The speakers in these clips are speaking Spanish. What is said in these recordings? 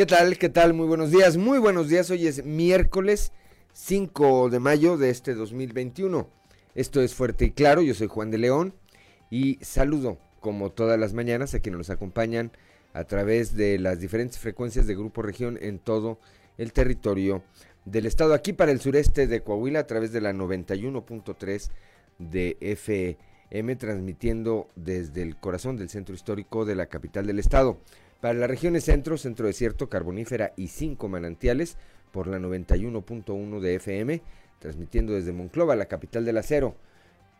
¿Qué tal? ¿Qué tal? Muy buenos días. Muy buenos días. Hoy es miércoles 5 de mayo de este 2021. Esto es Fuerte y Claro. Yo soy Juan de León y saludo como todas las mañanas a quienes nos acompañan a través de las diferentes frecuencias de Grupo Región en todo el territorio del estado. Aquí para el sureste de Coahuila a través de la 91.3 de FM, transmitiendo desde el corazón del centro histórico de la capital del estado. Para las regiones centro, centro desierto, carbonífera y cinco manantiales por la 91.1 de FM, transmitiendo desde Monclova, la capital del acero.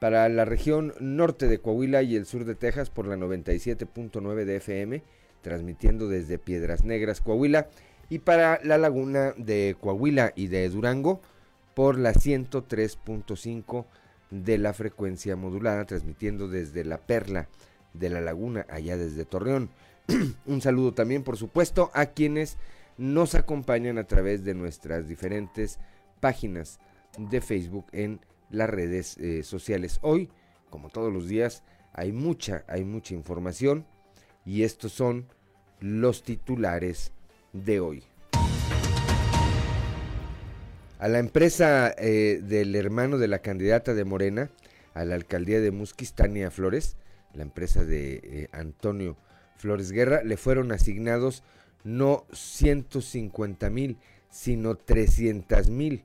Para la región norte de Coahuila y el sur de Texas por la 97.9 de FM, transmitiendo desde Piedras Negras, Coahuila. Y para la laguna de Coahuila y de Durango por la 103.5 de la frecuencia modulada, transmitiendo desde la perla de la laguna, allá desde Torreón. Un saludo también, por supuesto, a quienes nos acompañan a través de nuestras diferentes páginas de Facebook en las redes eh, sociales. Hoy, como todos los días, hay mucha, hay mucha información y estos son los titulares de hoy. A la empresa eh, del hermano de la candidata de Morena a la alcaldía de Musquistania Flores, la empresa de eh, Antonio Flores Guerra, le fueron asignados no 150 mil, sino 300 mil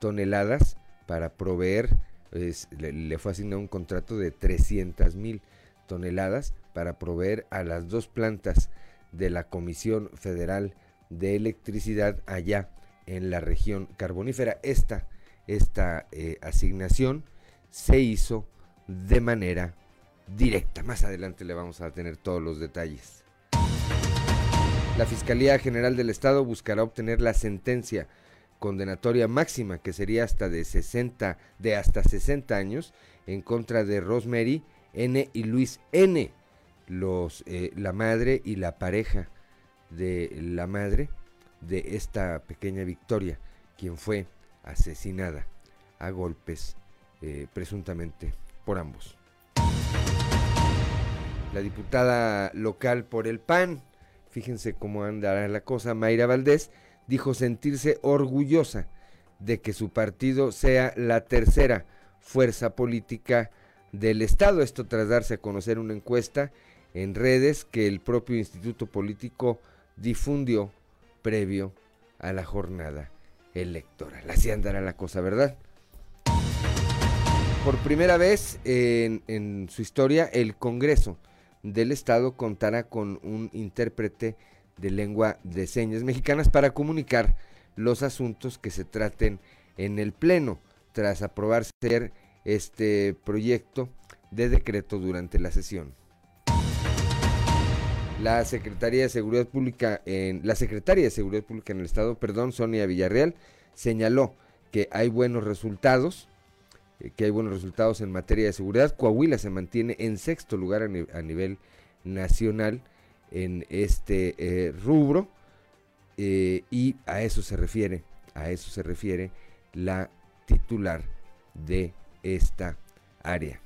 toneladas para proveer, le, fue asignado un contrato de 300 mil toneladas para proveer a las dos plantas de la Comisión Federal de Electricidad allá en la región carbonífera. Esta, esta eh, asignación se hizo de manera directa. Más adelante le vamos a tener todos los detalles. La Fiscalía General del Estado buscará obtener la sentencia condenatoria máxima que sería hasta de 60 de hasta 60 años en contra de Rosemary N y Luis N, los eh, la madre y la pareja de la madre de esta pequeña Victoria, quien fue asesinada a golpes eh, presuntamente por ambos la diputada local por el PAN, fíjense cómo andará la cosa, Mayra Valdés, dijo sentirse orgullosa de que su partido sea la tercera fuerza política del Estado. Esto tras darse a conocer una encuesta en redes que el propio Instituto Político difundió previo a la jornada electoral. Así andará la cosa, ¿verdad? Por primera vez en, en su historia, el Congreso del Estado contará con un intérprete de lengua de señas mexicanas para comunicar los asuntos que se traten en el Pleno, tras aprobarse este proyecto de decreto durante la sesión. La Secretaría de Seguridad Pública en la Secretaria de Seguridad Pública en el Estado, perdón, Sonia Villarreal, señaló que hay buenos resultados que hay buenos resultados en materia de seguridad. Coahuila se mantiene en sexto lugar a, nivel nacional en este eh, rubro eh, y a eso se refiere, a eso se refiere la titular de esta área.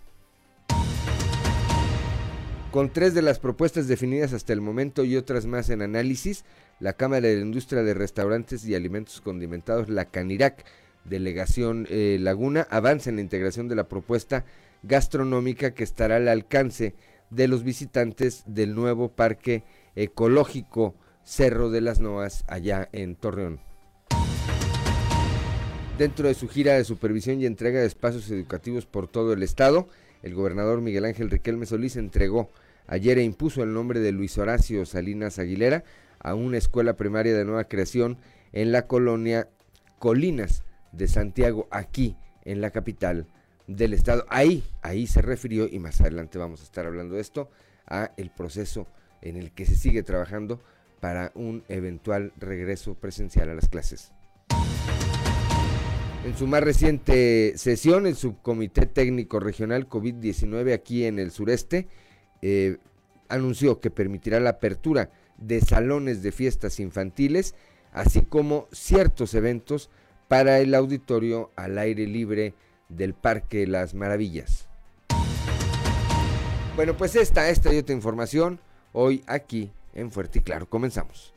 Con tres de las propuestas definidas hasta el momento y otras más en análisis, la Cámara de la Industria de Restaurantes y Alimentos Condimentados, la CANIRAC, Delegación eh, Laguna avanza en la integración de la propuesta gastronómica que estará al alcance de los visitantes del nuevo parque ecológico Cerro de las Noas allá en Torreón. Dentro de su gira de supervisión y entrega de espacios educativos por todo el estado, el gobernador Miguel Ángel Riquelme Solís entregó ayer e impuso el nombre de Luis Horacio Salinas Aguilera a una escuela primaria de nueva creación en la colonia Colinas, de Santiago aquí en la capital del estado. Ahí, ahí se refirió, y más adelante vamos a estar hablando de esto, a el proceso en el que se sigue trabajando para un eventual regreso presencial a las clases. En su más reciente sesión, el Subcomité Técnico Regional COVID-19 aquí en el sureste eh, anunció que permitirá la apertura de salones de fiestas infantiles, así como ciertos eventos para el auditorio al aire libre del Parque Las Maravillas. Bueno, pues esta, esta y otra información hoy aquí en Fuerte y Claro. Comenzamos.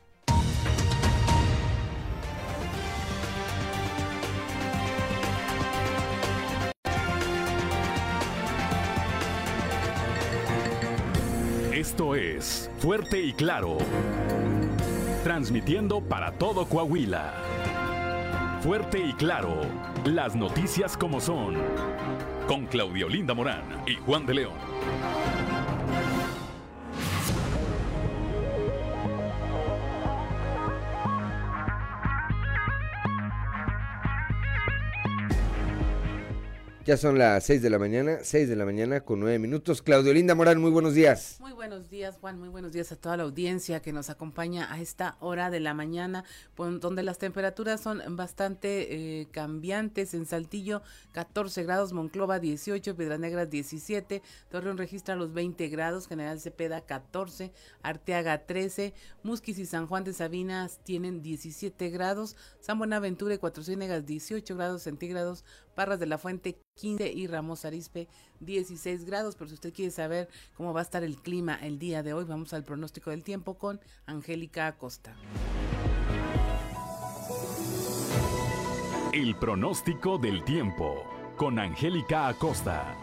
Esto es Fuerte y Claro, transmitiendo para todo Coahuila. Fuerte y Claro. Las noticias como son. Con Claudio Linda Morán y Juan de León. Ya son las 6 de la mañana, 6 de la mañana con 9 minutos. Claudio Linda Morán, muy buenos días. Muy buenos días, Juan. Muy buenos días a toda la audiencia que nos acompaña a esta hora de la mañana, donde las temperaturas son bastante eh, cambiantes. En Saltillo, 14 grados, Monclova 18, Piedras Negras 17, Torreón registra los 20 grados, General Cepeda 14, Arteaga 13, Musquis y San Juan de Sabinas tienen 17 grados, San Buenaventura y Cuatro Ciénegas 18 grados centígrados, Parras de la Fuente 15 y Ramos Arispe 16 grados. Pero si usted quiere saber cómo va a estar el clima el día de hoy, vamos al pronóstico del tiempo con Angélica Acosta. El pronóstico del tiempo con Angélica Acosta.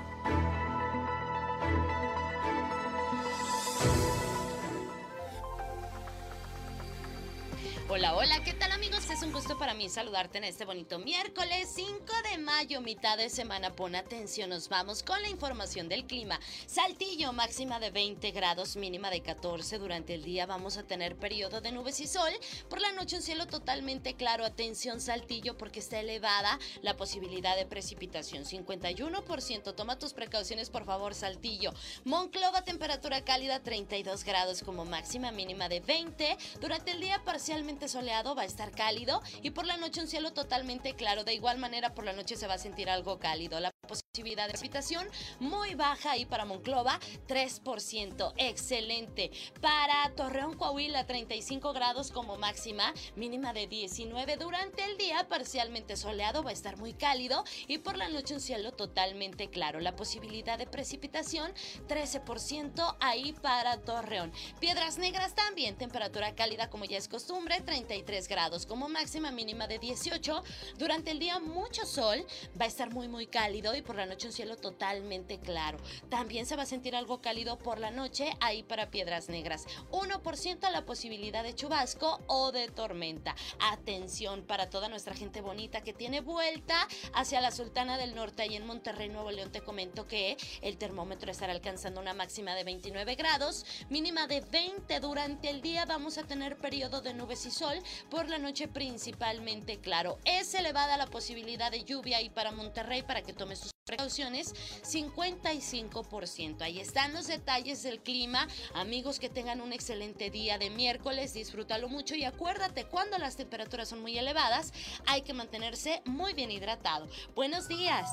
Hola, hola, ¿qué tal Es un gusto para mí saludarte en este bonito miércoles 5 de mayo, mitad de semana. Pon atención, nos vamos con la información del clima. Saltillo, máxima de 20 grados, mínima de 14. Durante el día vamos a tener periodo de nubes y sol. Por la noche un cielo totalmente claro. Atención, Saltillo, porque está elevada la posibilidad de precipitación. 51%. Toma tus precauciones, por favor, Saltillo. Monclova, temperatura cálida, 32 grados como máxima, mínima de 20. Durante el día parcialmente soleado, va a estar cálido y por la noche un cielo totalmente claro. De igual manera, por la noche se va a sentir algo cálido. La posibilidad de precipitación muy baja y para Monclova 3%. Excelente. Para Torreón, Coahuila 35 grados como máxima, mínima de 19 durante el día, parcialmente soleado, va a estar muy cálido y por la noche un cielo totalmente claro. La posibilidad de precipitación 13% ahí para Torreón. Piedras Negras también, temperatura cálida como ya es costumbre, 33 grados como máxima, mínima de 18. Durante el día mucho sol, va a estar muy muy cálido y por la noche un cielo totalmente claro. También se va a sentir algo cálido por la noche ahí para Piedras Negras. 1% la posibilidad de chubasco o de tormenta. Atención para toda nuestra gente bonita que tiene vuelta hacia la Sultana del Norte y en Monterrey, Nuevo León. Te comento que el termómetro estará alcanzando una máxima de 29 grados, mínima de 20 durante el día. Vamos a tener periodo de nubes y sol, por la noche principalmente claro. Es elevada la posibilidad de lluvia ahí para Monterrey para que tome sus precauciones, 55%. Ahí están los detalles del clima. Amigos, que tengan un excelente día de miércoles, disfrútalo mucho y acuérdate, cuando las temperaturas son muy elevadas, hay que mantenerse muy bien hidratado. Buenos días.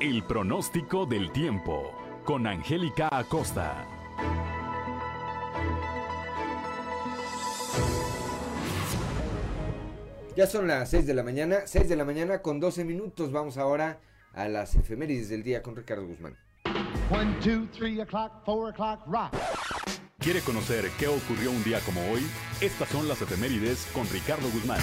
El pronóstico del tiempo con Angélica Acosta. Ya son las 6 de la mañana, 6 de la mañana con 12 minutos. Vamos ahora a las efemérides del día con Ricardo Guzmán. 1, 2, 3 o'clock, 4 o'clock, rock. ¿Quiere conocer qué ocurrió un día como hoy? Estas son las efemérides con Ricardo Guzmán.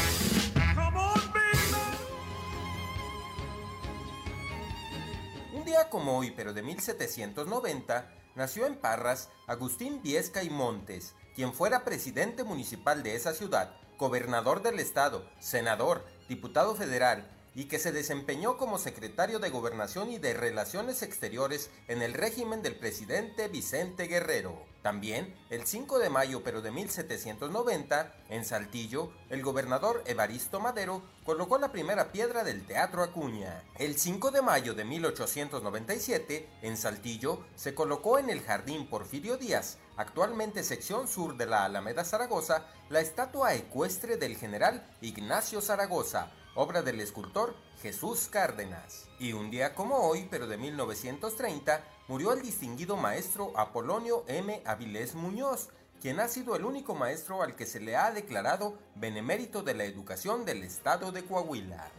Un día como hoy, pero de 1790, nació en Parras Agustín Viesca y Montes, quien fuera presidente municipal de esa ciudad, gobernador del estado, senador, diputado federal y que se desempeñó como secretario de Gobernación y de Relaciones Exteriores en el régimen del presidente Vicente Guerrero. También, el 5 de mayo pero de 1790, en Saltillo, el gobernador Evaristo Madero colocó la primera piedra del Teatro Acuña. El 5 de mayo de 1897, en Saltillo, se colocó en el Jardín Porfirio Díaz, actualmente sección sur de la Alameda Zaragoza, la estatua ecuestre del general Ignacio Zaragoza, obra del escultor Jesús Cárdenas. Y un día como hoy, pero de 1930, murió el distinguido maestro Apolonio M. Avilés Muñoz, quien ha sido el único maestro al que se le ha declarado benemérito de la educación del estado de Coahuila.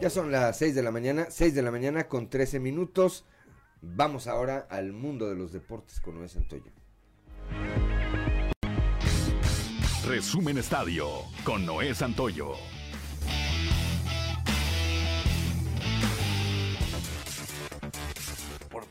Ya son las 6 de la mañana, 6 de la mañana con 13 minutos. Vamos ahora al mundo de los deportes con Noé Santoyo. Resumen Estadio con Noé Santoyo.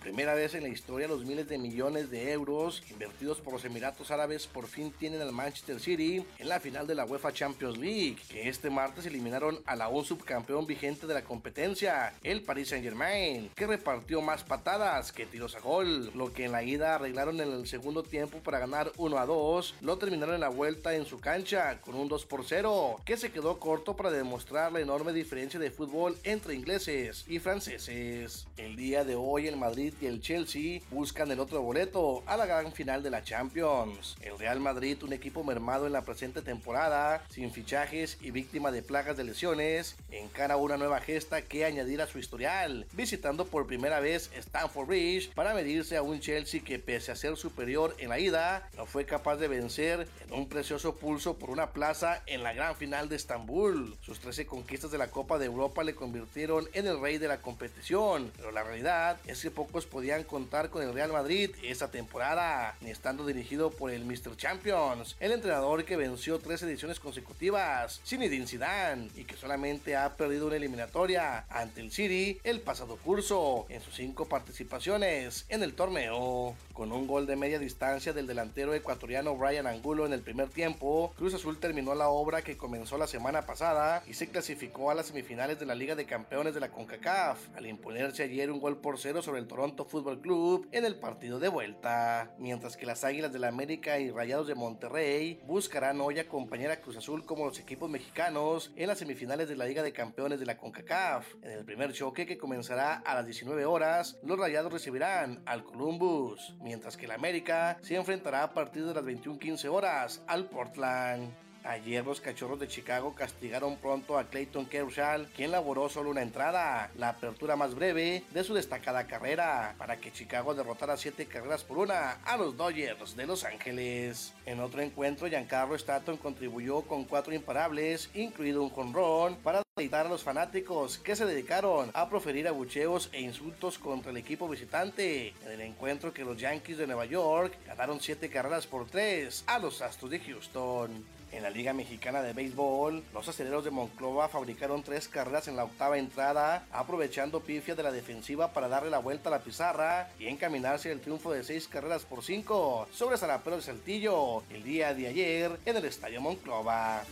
Primera vez en la historia los miles de millones de euros invertidos por los Emiratos Árabes por fin tienen al Manchester City en la final de la UEFA Champions League, que este martes eliminaron a la un subcampeón vigente de la competencia, el Paris Saint Germain, que repartió más patadas que tiros a gol, lo que en la ida arreglaron en el segundo tiempo para ganar 1 a 2, lo terminaron en la vuelta en su cancha con un 2 por 0, que se quedó corto para demostrar la enorme diferencia de fútbol entre ingleses y franceses. El día de hoy el Madrid y el Chelsea buscan el otro boleto a la gran final de la Champions. El Real Madrid, un equipo mermado en la presente temporada, sin fichajes y víctima de plagas de lesiones, encara una nueva gesta que añadir a su historial, visitando por primera vez Stamford Bridge para medirse a un Chelsea que pese a ser superior en la ida, no fue capaz de vencer en un precioso pulso por una plaza en la gran final de Estambul. Sus 13 conquistas de la Copa de Europa le convirtieron en el rey de la competición, pero la realidad es que pocos podían contar con el Real Madrid esta temporada, estando dirigido por el Mr. Champions, el entrenador que venció tres ediciones consecutivas, Zinedine Zidane, y que solamente ha perdido una eliminatoria ante el City el pasado curso en sus cinco participaciones en el torneo. Con un gol de media distancia del delantero ecuatoriano Brian Angulo en el primer tiempo, Cruz Azul terminó la obra que comenzó la semana pasada y se clasificó a las semifinales de la Liga de Campeones de la CONCACAF, al imponerse ayer un gol por cero sobre el Toronto Football Club en el partido de vuelta, mientras que las Águilas del la América y Rayados de Monterrey buscarán hoy acompañar a Cruz Azul como los equipos mexicanos en las semifinales de la Liga de Campeones de la CONCACAF. En el primer choque que comenzará a las 19 horas, los Rayados recibirán al Columbus, mientras que el América se enfrentará a partir de las 21:15 horas al Portland. Ayer los cachorros de Chicago castigaron pronto a Clayton Kershaw, quien laboró solo una entrada, la apertura más breve de su destacada carrera, para que Chicago derrotara siete carreras por una a los Dodgers de Los Ángeles. En otro encuentro, Giancarlo Stanton contribuyó con cuatro imparables, incluido un jonrón, para deleitar a los fanáticos que se dedicaron a proferir abucheos e insultos contra el equipo visitante en el encuentro que los Yankees de Nueva York ganaron siete carreras por tres a los Astros de Houston. En la Liga Mexicana de Béisbol, los aceleros de Monclova fabricaron tres carreras en la octava entrada, aprovechando pifia de la defensiva para darle la vuelta a la pizarra y encaminarse el triunfo de seis carreras por cinco sobre Zarapero de Saltillo el día de ayer en el Estadio Monclova.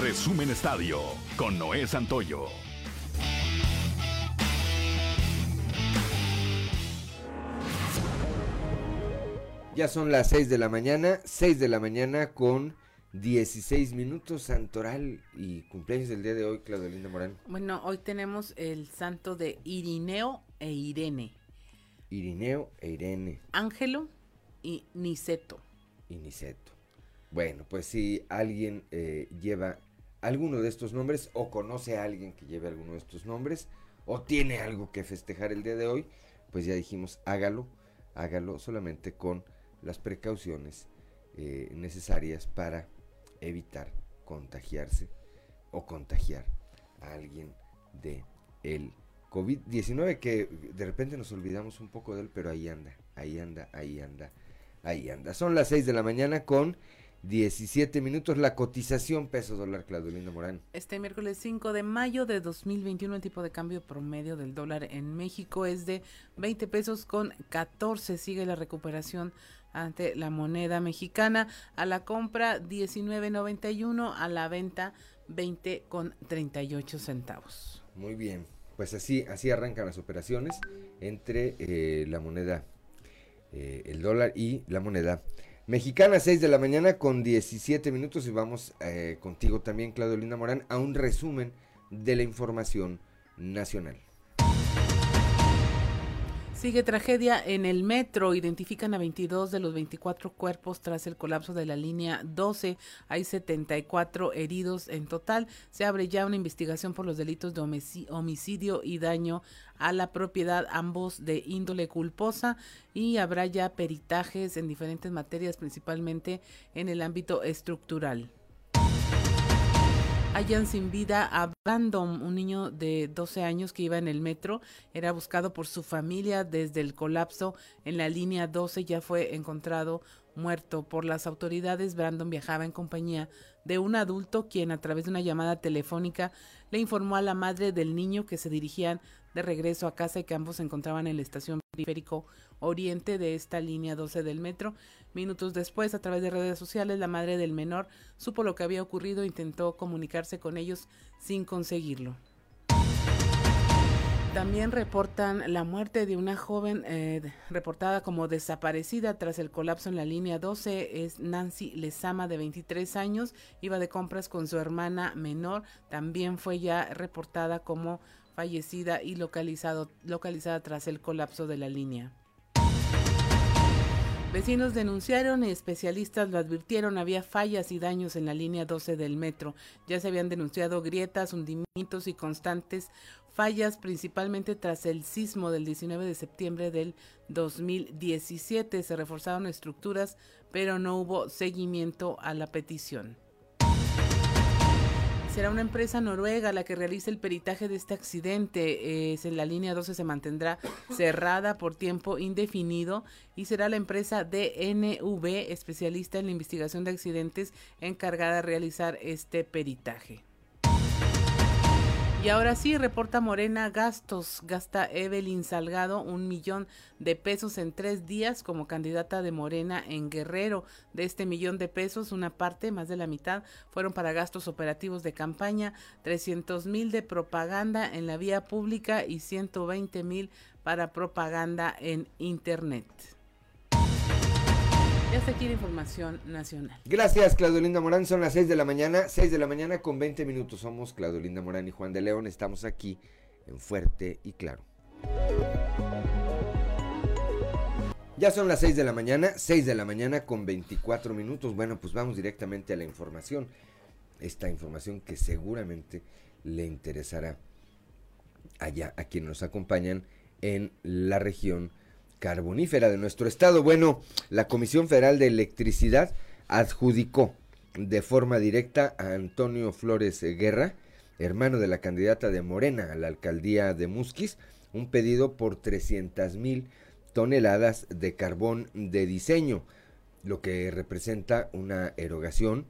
Resumen Estadio con Noé Santoyo. Ya son las 6 de la mañana, 6 de la mañana con 16 minutos santoral y cumpleaños del día de hoy, Claudio Linda Morán. Bueno, hoy tenemos el santo de Irineo e Irene. Irineo e Irene. Ángelo y Niceto. Y Niceto. Bueno, pues si alguien eh, lleva alguno de estos nombres o conoce a alguien que lleve alguno de estos nombres o tiene algo que festejar el día de hoy, pues ya dijimos, hágalo, hágalo solamente con las precauciones eh, necesarias para evitar contagiarse o contagiar a alguien de el COVID-19 que de repente nos olvidamos un poco de él, pero ahí anda, ahí anda, ahí anda, ahí anda. Son las 6 de la mañana con 17 minutos la cotización peso dólar Claudio Morán. Este miércoles 5 de mayo de 2021 el tipo de cambio promedio del dólar en México es de 20 pesos con 14. Sigue la recuperación ante la moneda mexicana. A la compra 19.91, a la venta 20 con 38 centavos. Muy bien, pues así, así arrancan las operaciones entre eh, la moneda, eh, el dólar y la moneda mexicana. 6 de la mañana con 17 minutos y vamos eh, contigo también, Claudio Linda Morán, a un resumen de la información nacional. Sigue tragedia en el metro. Identifican a 22 de los 24 cuerpos tras el colapso de la línea 12. Hay 74 heridos en total. Se abre ya una investigación por los delitos de homicidio y daño a la propiedad, ambos de índole culposa, y habrá ya peritajes en diferentes materias, principalmente en el ámbito estructural hayan sin vida a Brandon, un niño de 12 años que iba en el metro. Era buscado por su familia desde el colapso en la línea 12. Ya fue encontrado muerto por las autoridades. Brandon viajaba en compañía de un adulto quien a través de una llamada telefónica le informó a la madre del niño que se dirigían de regreso a casa y que ambos se encontraban en la estación periférico oriente de esta línea 12 del metro. Minutos después, a través de redes sociales, la madre del menor supo lo que había ocurrido e intentó comunicarse con ellos sin conseguirlo. También reportan la muerte de una joven eh, reportada como desaparecida tras el colapso en la línea 12. Es Nancy Lezama, de 23 años. Iba de compras con su hermana menor. También fue ya reportada como fallecida y localizado, localizada tras el colapso de la línea. Vecinos denunciaron y especialistas lo advirtieron, había fallas y daños en la línea 12 del metro. Ya se habían denunciado grietas, hundimientos y constantes fallas, principalmente tras el sismo del 19 de septiembre del 2017. Se reforzaron estructuras, pero no hubo seguimiento a la petición. Será una empresa noruega la que realice el peritaje de este accidente. En la línea 12 se mantendrá cerrada por tiempo indefinido y será la empresa DNV, especialista en la investigación de accidentes, encargada de realizar este peritaje. Y ahora sí, reporta Morena gastos. Gasta Evelyn Salgado un millón de pesos en tres días como candidata de Morena en Guerrero. De este millón de pesos, una parte, más de la mitad, fueron para gastos operativos de campaña, 300 mil de propaganda en la vía pública y 120 mil para propaganda en Internet. Ya aquí la información nacional. Gracias, Claudio Linda Morán. Son las 6 de la mañana, 6 de la mañana con 20 minutos. Somos Claudio Linda Morán y Juan de León. Estamos aquí en Fuerte y Claro. Ya son las 6 de la mañana, 6 de la mañana con 24 minutos. Bueno, pues vamos directamente a la información. Esta información que seguramente le interesará allá a quienes nos acompañan en la región carbonífera de nuestro estado. Bueno, la Comisión Federal de Electricidad adjudicó de forma directa a Antonio Flores Guerra, hermano de la candidata de Morena a la alcaldía de Musquis, un pedido por 300 mil toneladas de carbón de diseño, lo que representa una erogación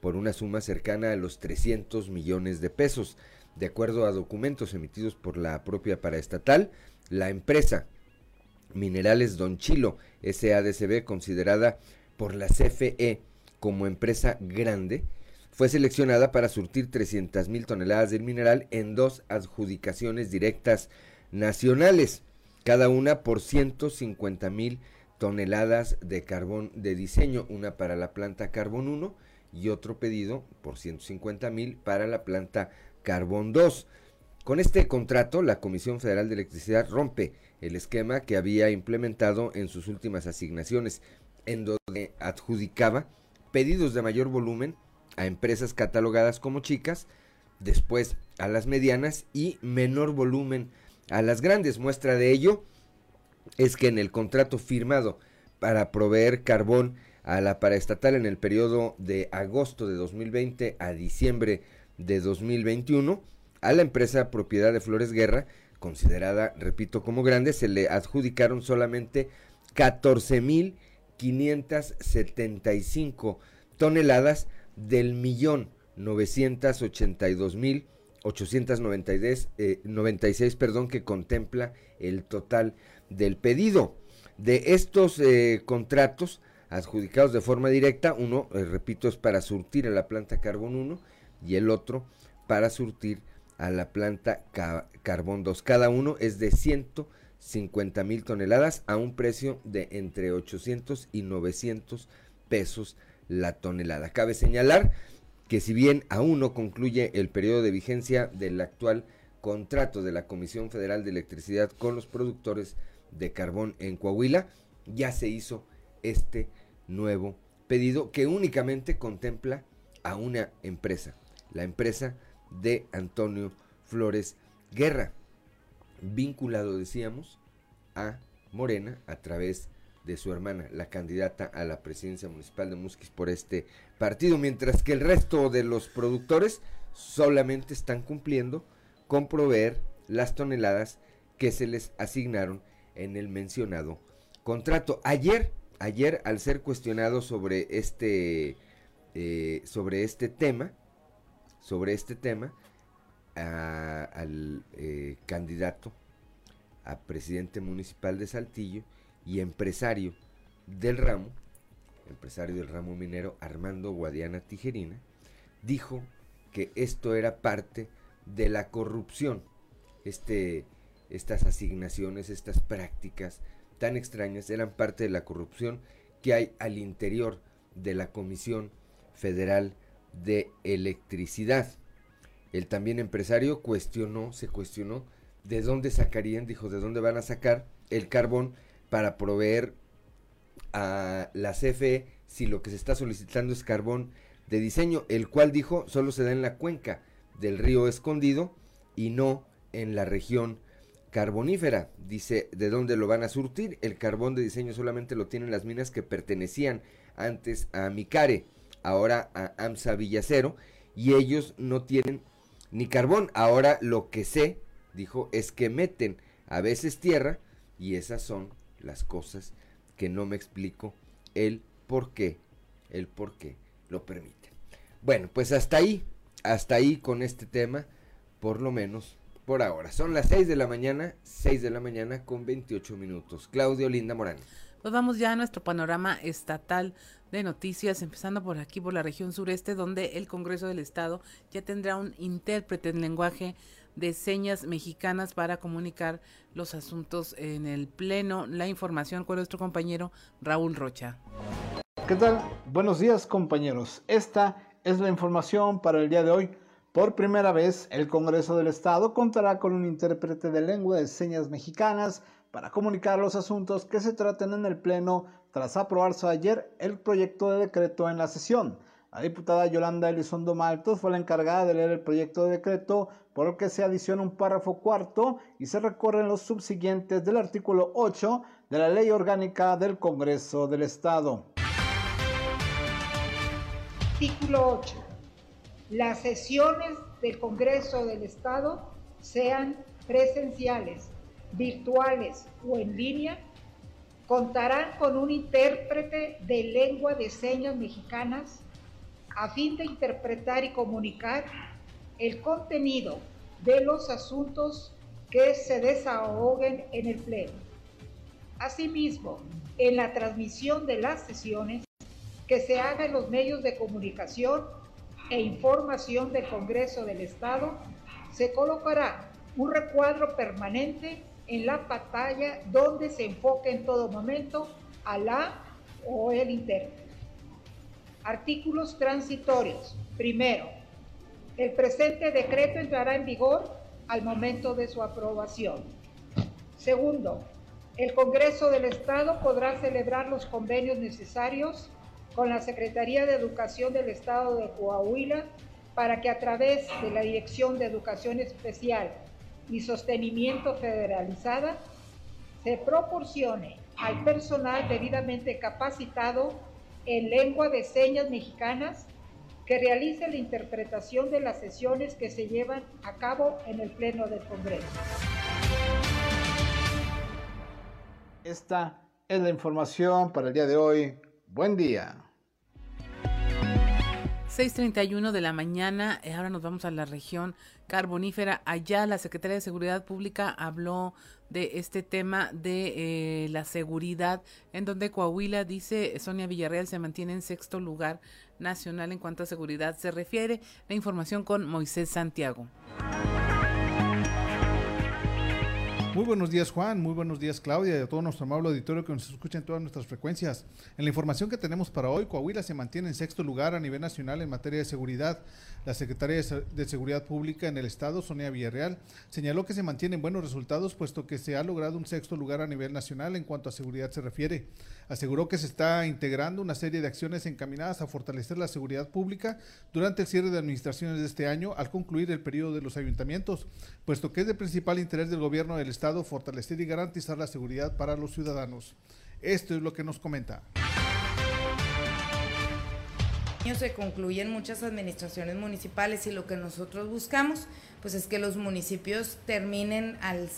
por una suma cercana a los 300 millones de pesos. De acuerdo a documentos emitidos por la propia paraestatal, la empresa Minerales Don Chilo SADCB, considerada por la CFE como empresa grande, fue seleccionada para surtir 300 mil toneladas del mineral en dos adjudicaciones directas nacionales, cada una por 150 mil toneladas de carbón de diseño, una para la planta Carbón 1 y otro pedido por 150 mil para la planta Carbón 2. Con este contrato, la Comisión Federal de Electricidad rompe el esquema que había implementado en sus últimas asignaciones, en donde adjudicaba pedidos de mayor volumen a empresas catalogadas como chicas, después a las medianas y menor volumen a las grandes. Muestra de ello es que en el contrato firmado para proveer carbón a la paraestatal en el periodo de agosto de 2020 a diciembre de 2021, a la empresa propiedad de Flores Guerra considerada, repito, como grande, se le adjudicaron solamente 14.575 toneladas del millón 982 mil 896 eh, perdón, que contempla el total del pedido. De estos eh, contratos adjudicados de forma directa, uno, eh, repito, es para surtir a la planta Carbón 1 y el otro para surtir a la planta Carbón 2. Cada uno es de 150 mil toneladas a un precio de entre 800 y 900 pesos la tonelada. Cabe señalar que si bien aún no concluye el periodo de vigencia del actual contrato de la Comisión Federal de Electricidad con los productores de carbón en Coahuila, ya se hizo este nuevo pedido que únicamente contempla a una empresa, la empresa de Antonio Flores Guerra, vinculado, decíamos, a Morena a través de su hermana, la candidata a la presidencia municipal de Musquis por este partido, mientras que el resto de los productores solamente están cumpliendo con proveer las toneladas que se les asignaron en el mencionado contrato. Ayer ayer al ser cuestionado sobre este, eh, sobre este tema, sobre este tema, al eh, candidato a presidente municipal de Saltillo y empresario del ramo, empresario del ramo minero Armando Guadiana Tijerina, dijo que esto era parte de la corrupción, este, estas asignaciones, estas prácticas tan extrañas eran parte de la corrupción que hay al interior de la Comisión Federal de Electricidad. El también empresario cuestionó, se cuestionó de dónde sacarían, dijo, de dónde van a sacar el carbón para proveer a la CFE si lo que se está solicitando es carbón de diseño, el cual dijo solo se da en la cuenca del río Escondido y no en la región carbonífera. Dice, ¿de dónde lo van a surtir? El carbón de diseño solamente lo tienen las minas que pertenecían antes a Micare, ahora a AMSA Villacero, y ellos no tienen ni carbón. Ahora lo que sé, dijo, es que meten a veces tierra y esas son las cosas que no me explico el por qué, el por qué lo permiten. Bueno, pues hasta ahí, hasta ahí con este tema, por lo menos por ahora. Son las 6 de la mañana, 6 de la mañana con 28 minutos. Claudio Linda Morán. Pues vamos ya a nuestro panorama estatal de noticias, empezando por aquí, por la región sureste, donde el Congreso del Estado ya tendrá un intérprete en lenguaje de señas mexicanas para comunicar los asuntos en el Pleno. La información con nuestro compañero Raúl Rocha. ¿Qué tal? Buenos días compañeros. Esta es la información para el día de hoy. Por primera vez, el Congreso del Estado contará con un intérprete de lengua de señas mexicanas para comunicar los asuntos que se traten en el Pleno tras aprobarse ayer el proyecto de decreto en la sesión. La diputada Yolanda Elizondo Maltos fue la encargada de leer el proyecto de decreto por el que se adiciona un párrafo cuarto y se recorren los subsiguientes del artículo 8 de la Ley Orgánica del Congreso del Estado. Artículo 8 las sesiones del Congreso del Estado sean presenciales, virtuales o en línea, contarán con un intérprete de lengua de señas mexicanas a fin de interpretar y comunicar el contenido de los asuntos que se desahoguen en el Pleno. Asimismo, en la transmisión de las sesiones que se haga en los medios de comunicación e información del Congreso del Estado, se colocará un recuadro permanente en la pantalla donde se enfoque en todo momento a la o el intérprete. Artículos transitorios. Primero, el presente decreto entrará en vigor al momento de su aprobación. Segundo, el Congreso del Estado podrá celebrar los convenios necesarios con la Secretaría de Educación del Estado de Coahuila para que a través de la Dirección de Educación Especial y Sostenimiento Federalizada se proporcione al personal debidamente capacitado en lengua de señas mexicanas que realice la interpretación de las sesiones que se llevan a cabo en el Pleno del Congreso. Esta es la información para el día de hoy. Buen día. 6.31 de la mañana, eh, ahora nos vamos a la región carbonífera. Allá la Secretaría de Seguridad Pública habló de este tema de eh, la seguridad, en donde Coahuila, dice Sonia Villarreal, se mantiene en sexto lugar nacional en cuanto a seguridad se refiere. La información con Moisés Santiago. Muy buenos días Juan, muy buenos días Claudia y a todo nuestro amable auditorio que nos escucha en todas nuestras frecuencias. En la información que tenemos para hoy, Coahuila se mantiene en sexto lugar a nivel nacional en materia de seguridad. La Secretaria de Seguridad Pública en el Estado, Sonia Villarreal, señaló que se mantienen buenos resultados puesto que se ha logrado un sexto lugar a nivel nacional en cuanto a seguridad se refiere. Aseguró que se está integrando una serie de acciones encaminadas a fortalecer la seguridad pública durante el cierre de administraciones de este año al concluir el periodo de los ayuntamientos, puesto que es de principal interés del gobierno del Estado fortalecer y garantizar la seguridad para los ciudadanos. Esto es lo que nos comenta. se concluyen muchas administraciones municipales y lo que nosotros buscamos pues es que los municipios terminen al,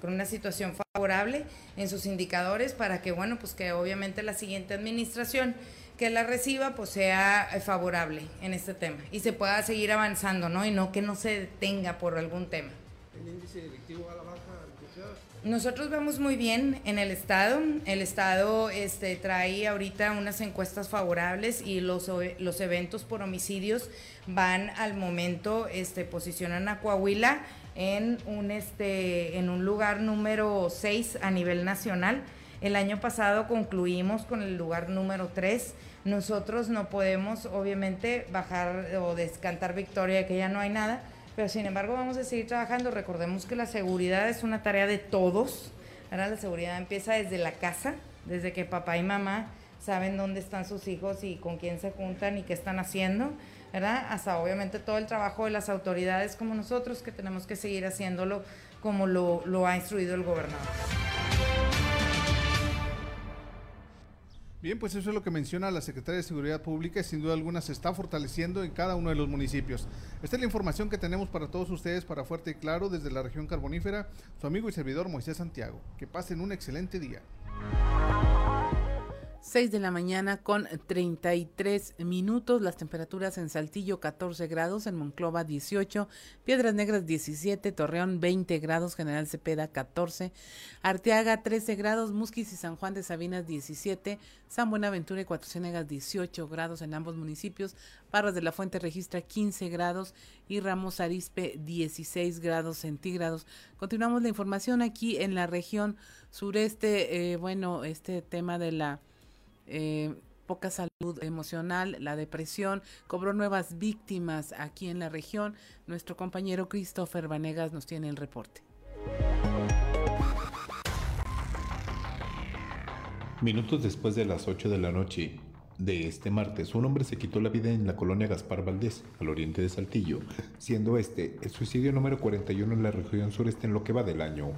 con una situación favorable en sus indicadores para que bueno pues que obviamente la siguiente administración que la reciba pues sea favorable en este tema y se pueda seguir avanzando no y no que no se detenga por algún tema. El índice delictivo a la baja nosotros vamos muy bien en el estado. El estado este, trae ahorita unas encuestas favorables y los, los eventos por homicidios van al momento, este, posicionan a Coahuila en un, este, en un lugar número 6 a nivel nacional. El año pasado concluimos con el lugar número 3. Nosotros no podemos, obviamente, bajar o descantar victoria que ya no hay nada pero sin embargo vamos a seguir trabajando. Recordemos que la seguridad es una tarea de todos. La seguridad empieza desde la casa, desde que papá y mamá saben dónde están sus hijos y con quién se juntan y qué están haciendo, ¿verdad? Hasta obviamente todo el trabajo de las autoridades como nosotros que tenemos que seguir haciéndolo como lo ha instruido el gobernador. Bien, pues eso es lo que menciona la Secretaria de Seguridad Pública y sin duda alguna se está fortaleciendo en cada uno de los municipios. Esta es la información que tenemos para todos ustedes para Fuerte y Claro desde la región carbonífera. Su amigo y servidor Moisés Santiago. Que pasen un excelente día. 6 de la mañana con 33 minutos. Las temperaturas en Saltillo 14 grados, en Monclova 18, Piedras Negras 17, Torreón 20 grados, General Cepeda 14, Arteaga 13 grados, Musquis y San Juan de Sabinas 17, San Buenaventura y Cuatro Ciénegas 18 grados en ambos municipios, Parras de la Fuente registra 15 grados y Ramos Arispe 16 grados centígrados. Continuamos la información aquí en la región sureste, eh, bueno, este tema de la eh, poca salud emocional, la depresión, cobró nuevas víctimas aquí en la región. Nuestro compañero Christopher Vanegas nos tiene el reporte. Minutos después de las 8 de la noche de este martes, un hombre se quitó la vida en la colonia Gaspar Valdés, al oriente de Saltillo, siendo este el suicidio número 41 en la región sureste en lo que va del año.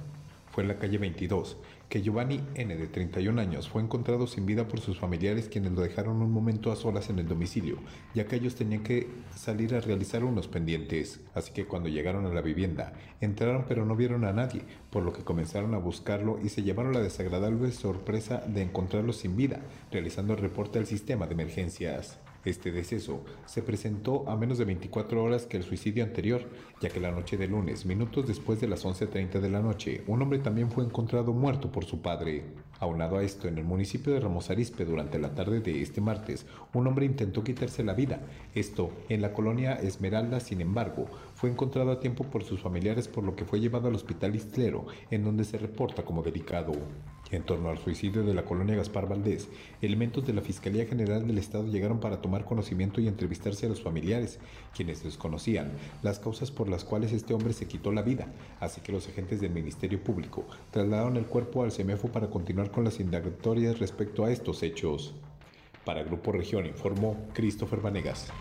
Fue en la calle 22, que Giovanni N., de 31 años, fue encontrado sin vida por sus familiares quienes lo dejaron un momento a solas en el domicilio, ya que ellos tenían que salir a realizar unos pendientes. Así que cuando llegaron a la vivienda, entraron pero no vieron a nadie, por lo que comenzaron a buscarlo y se llevaron la desagradable sorpresa de encontrarlo sin vida, realizando el reporte al sistema de emergencias. Este deceso se presentó a menos de 24 horas que el suicidio anterior, ya que la noche de lunes, minutos después de las 11.30 de la noche, un hombre también fue encontrado muerto por su padre. Aunado a esto, en el municipio de Ramos Arizpe, durante la tarde de este martes, un hombre intentó quitarse la vida. Esto en la colonia Esmeralda, sin embargo, fue encontrado a tiempo por sus familiares, por lo que fue llevado al hospital Istlero, en donde se reporta como delicado. En torno al suicidio de la colonia Gaspar Valdés, elementos de la Fiscalía General del Estado llegaron para tomar conocimiento y entrevistarse a los familiares, quienes desconocían las causas por las cuales este hombre se quitó la vida, así que los agentes del Ministerio Público trasladaron el cuerpo al CEMEFO para continuar con las indagatorias respecto a estos hechos. Para Grupo Región informó Christopher Vanegas.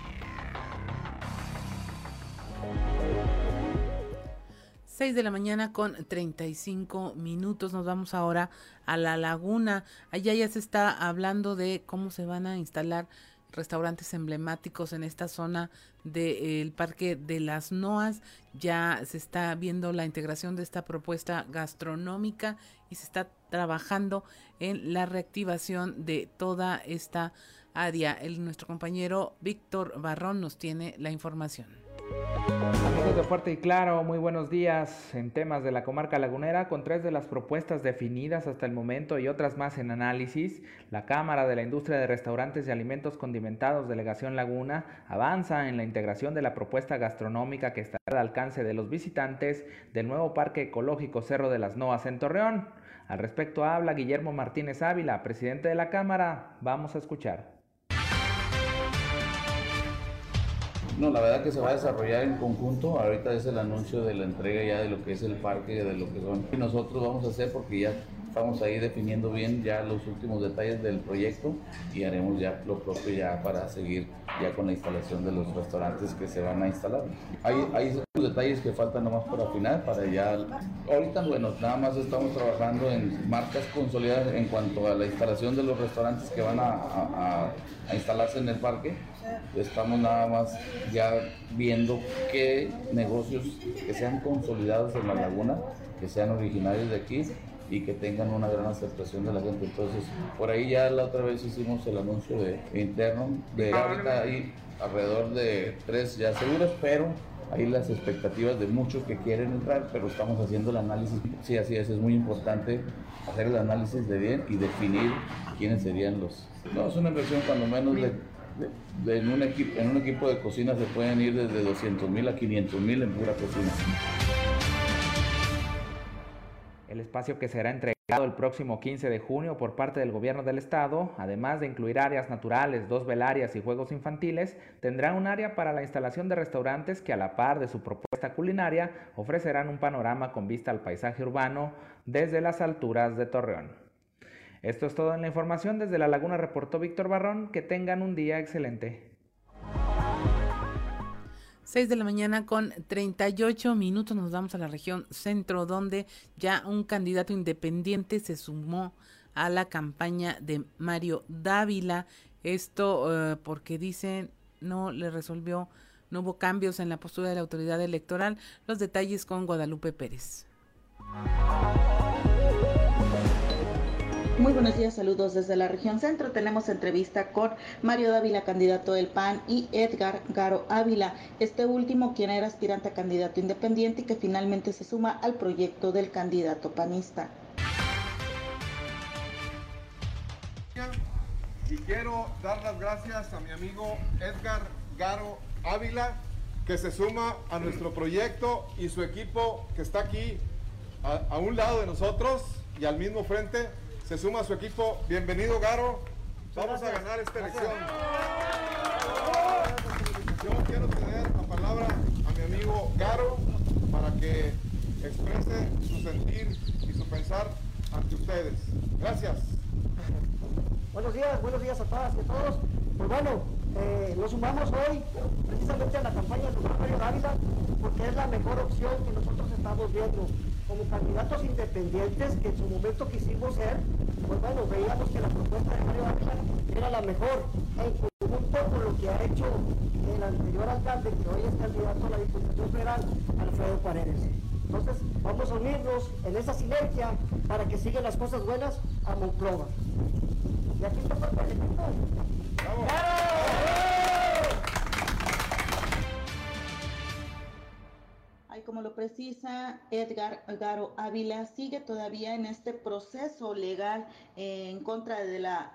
6 de la mañana con 35 minutos. Nos vamos ahora a la laguna. Allá ya se está hablando de cómo se van a instalar restaurantes emblemáticos en esta zona del Parque de las Noas. Ya se está viendo la integración de esta propuesta gastronómica y se está trabajando en la reactivación de toda esta área. Nuestro compañero Víctor Barrón nos tiene la información. Amigos de Fuerte y Claro, muy buenos días en temas de la comarca lagunera con tres de las propuestas definidas hasta el momento y otras más en análisis. La Cámara de la Industria de Restaurantes y Alimentos Condimentados Delegación Laguna avanza en la integración de la propuesta gastronómica que estará al alcance de los visitantes del nuevo Parque Ecológico Cerro de las Noas en Torreón. Al respecto habla Guillermo Martínez Ávila, presidente de la Cámara. Vamos a escuchar. No, la verdad que se va a desarrollar en conjunto. Ahorita es el anuncio de la entrega ya de lo que es el parque, de lo que son. Y nosotros vamos a hacer porque ya estamos ahí definiendo bien ya los últimos detalles del proyecto y haremos ya lo propio ya para seguir ya con la instalación de los restaurantes que se van a instalar. Hay, hay detalles que faltan nomás para afinar, para ya... Ahorita, bueno, nada más estamos trabajando en marcas consolidadas en cuanto a la instalación de los restaurantes que van a, a instalarse en el parque estamos nada más ya viendo qué negocios que sean consolidados en la laguna, que sean originarios de aquí y que tengan una gran aceptación de la gente. Entonces, por ahí ya la otra vez hicimos el anuncio de interno, de ahorita hay alrededor de tres ya seguros, pero hay las expectativas de muchos que quieren entrar, pero estamos haciendo el análisis. Sí, así es, es muy importante hacer el análisis de bien y definir quiénes serían los... No, es una inversión cuando menos de, en, un equipo, de cocina se pueden ir desde 200 mil a 500 mil en pura cocina. El espacio que será entregado el próximo 15 de junio por parte del gobierno del estado, además de incluir áreas naturales, dos velarias y juegos infantiles, tendrá un área para la instalación de restaurantes que a la par de su propuesta culinaria ofrecerán un panorama con vista al paisaje urbano desde las alturas de Torreón. Esto es todo en la información. Desde La Laguna reportó Víctor Barrón. Que tengan un día excelente. 6 de la mañana con 38 minutos nos vamos a la región centro donde ya un candidato independiente se sumó a la campaña de Mario Dávila. Esto eh, porque dicen no le resolvió, no hubo cambios en la postura de la autoridad electoral. Los detalles con Guadalupe Pérez. Muy buenos días, saludos desde la región centro. Tenemos entrevista con Mario Dávila, candidato del PAN, y Edgar Garo Ávila, este último quien era aspirante a candidato independiente y que finalmente se suma al proyecto del candidato panista. Y quiero dar las gracias a mi amigo Edgar Garo Ávila, que se suma a nuestro proyecto y su equipo que está aquí a, a un lado de nosotros y al mismo frente se suma a su equipo. Bienvenido, Garo. Vamos a ganar esta elección. Yo quiero tener la palabra a mi amigo Garo para que exprese su sentir y su pensar ante ustedes. Gracias. Buenos días, buenos días a todas y a todos. Pues bueno, eh, nos sumamos hoy precisamente a la campaña de Mario Dávila porque es la mejor opción que nosotros estamos viendo como candidatos independientes que en su momento quisimos ser, pues bueno, veíamos que la propuesta de Mario Ávila era la mejor en conjunto con lo que ha hecho el anterior alcalde, que hoy es candidato a la Diputación Federal, Alfredo Paredes. Entonces, vamos a unirnos en esa sinergia para que sigan las cosas buenas a Monclova. Y aquí está el equipo. Como lo precisa Edgar Garo Ávila, sigue todavía en este proceso legal en contra de la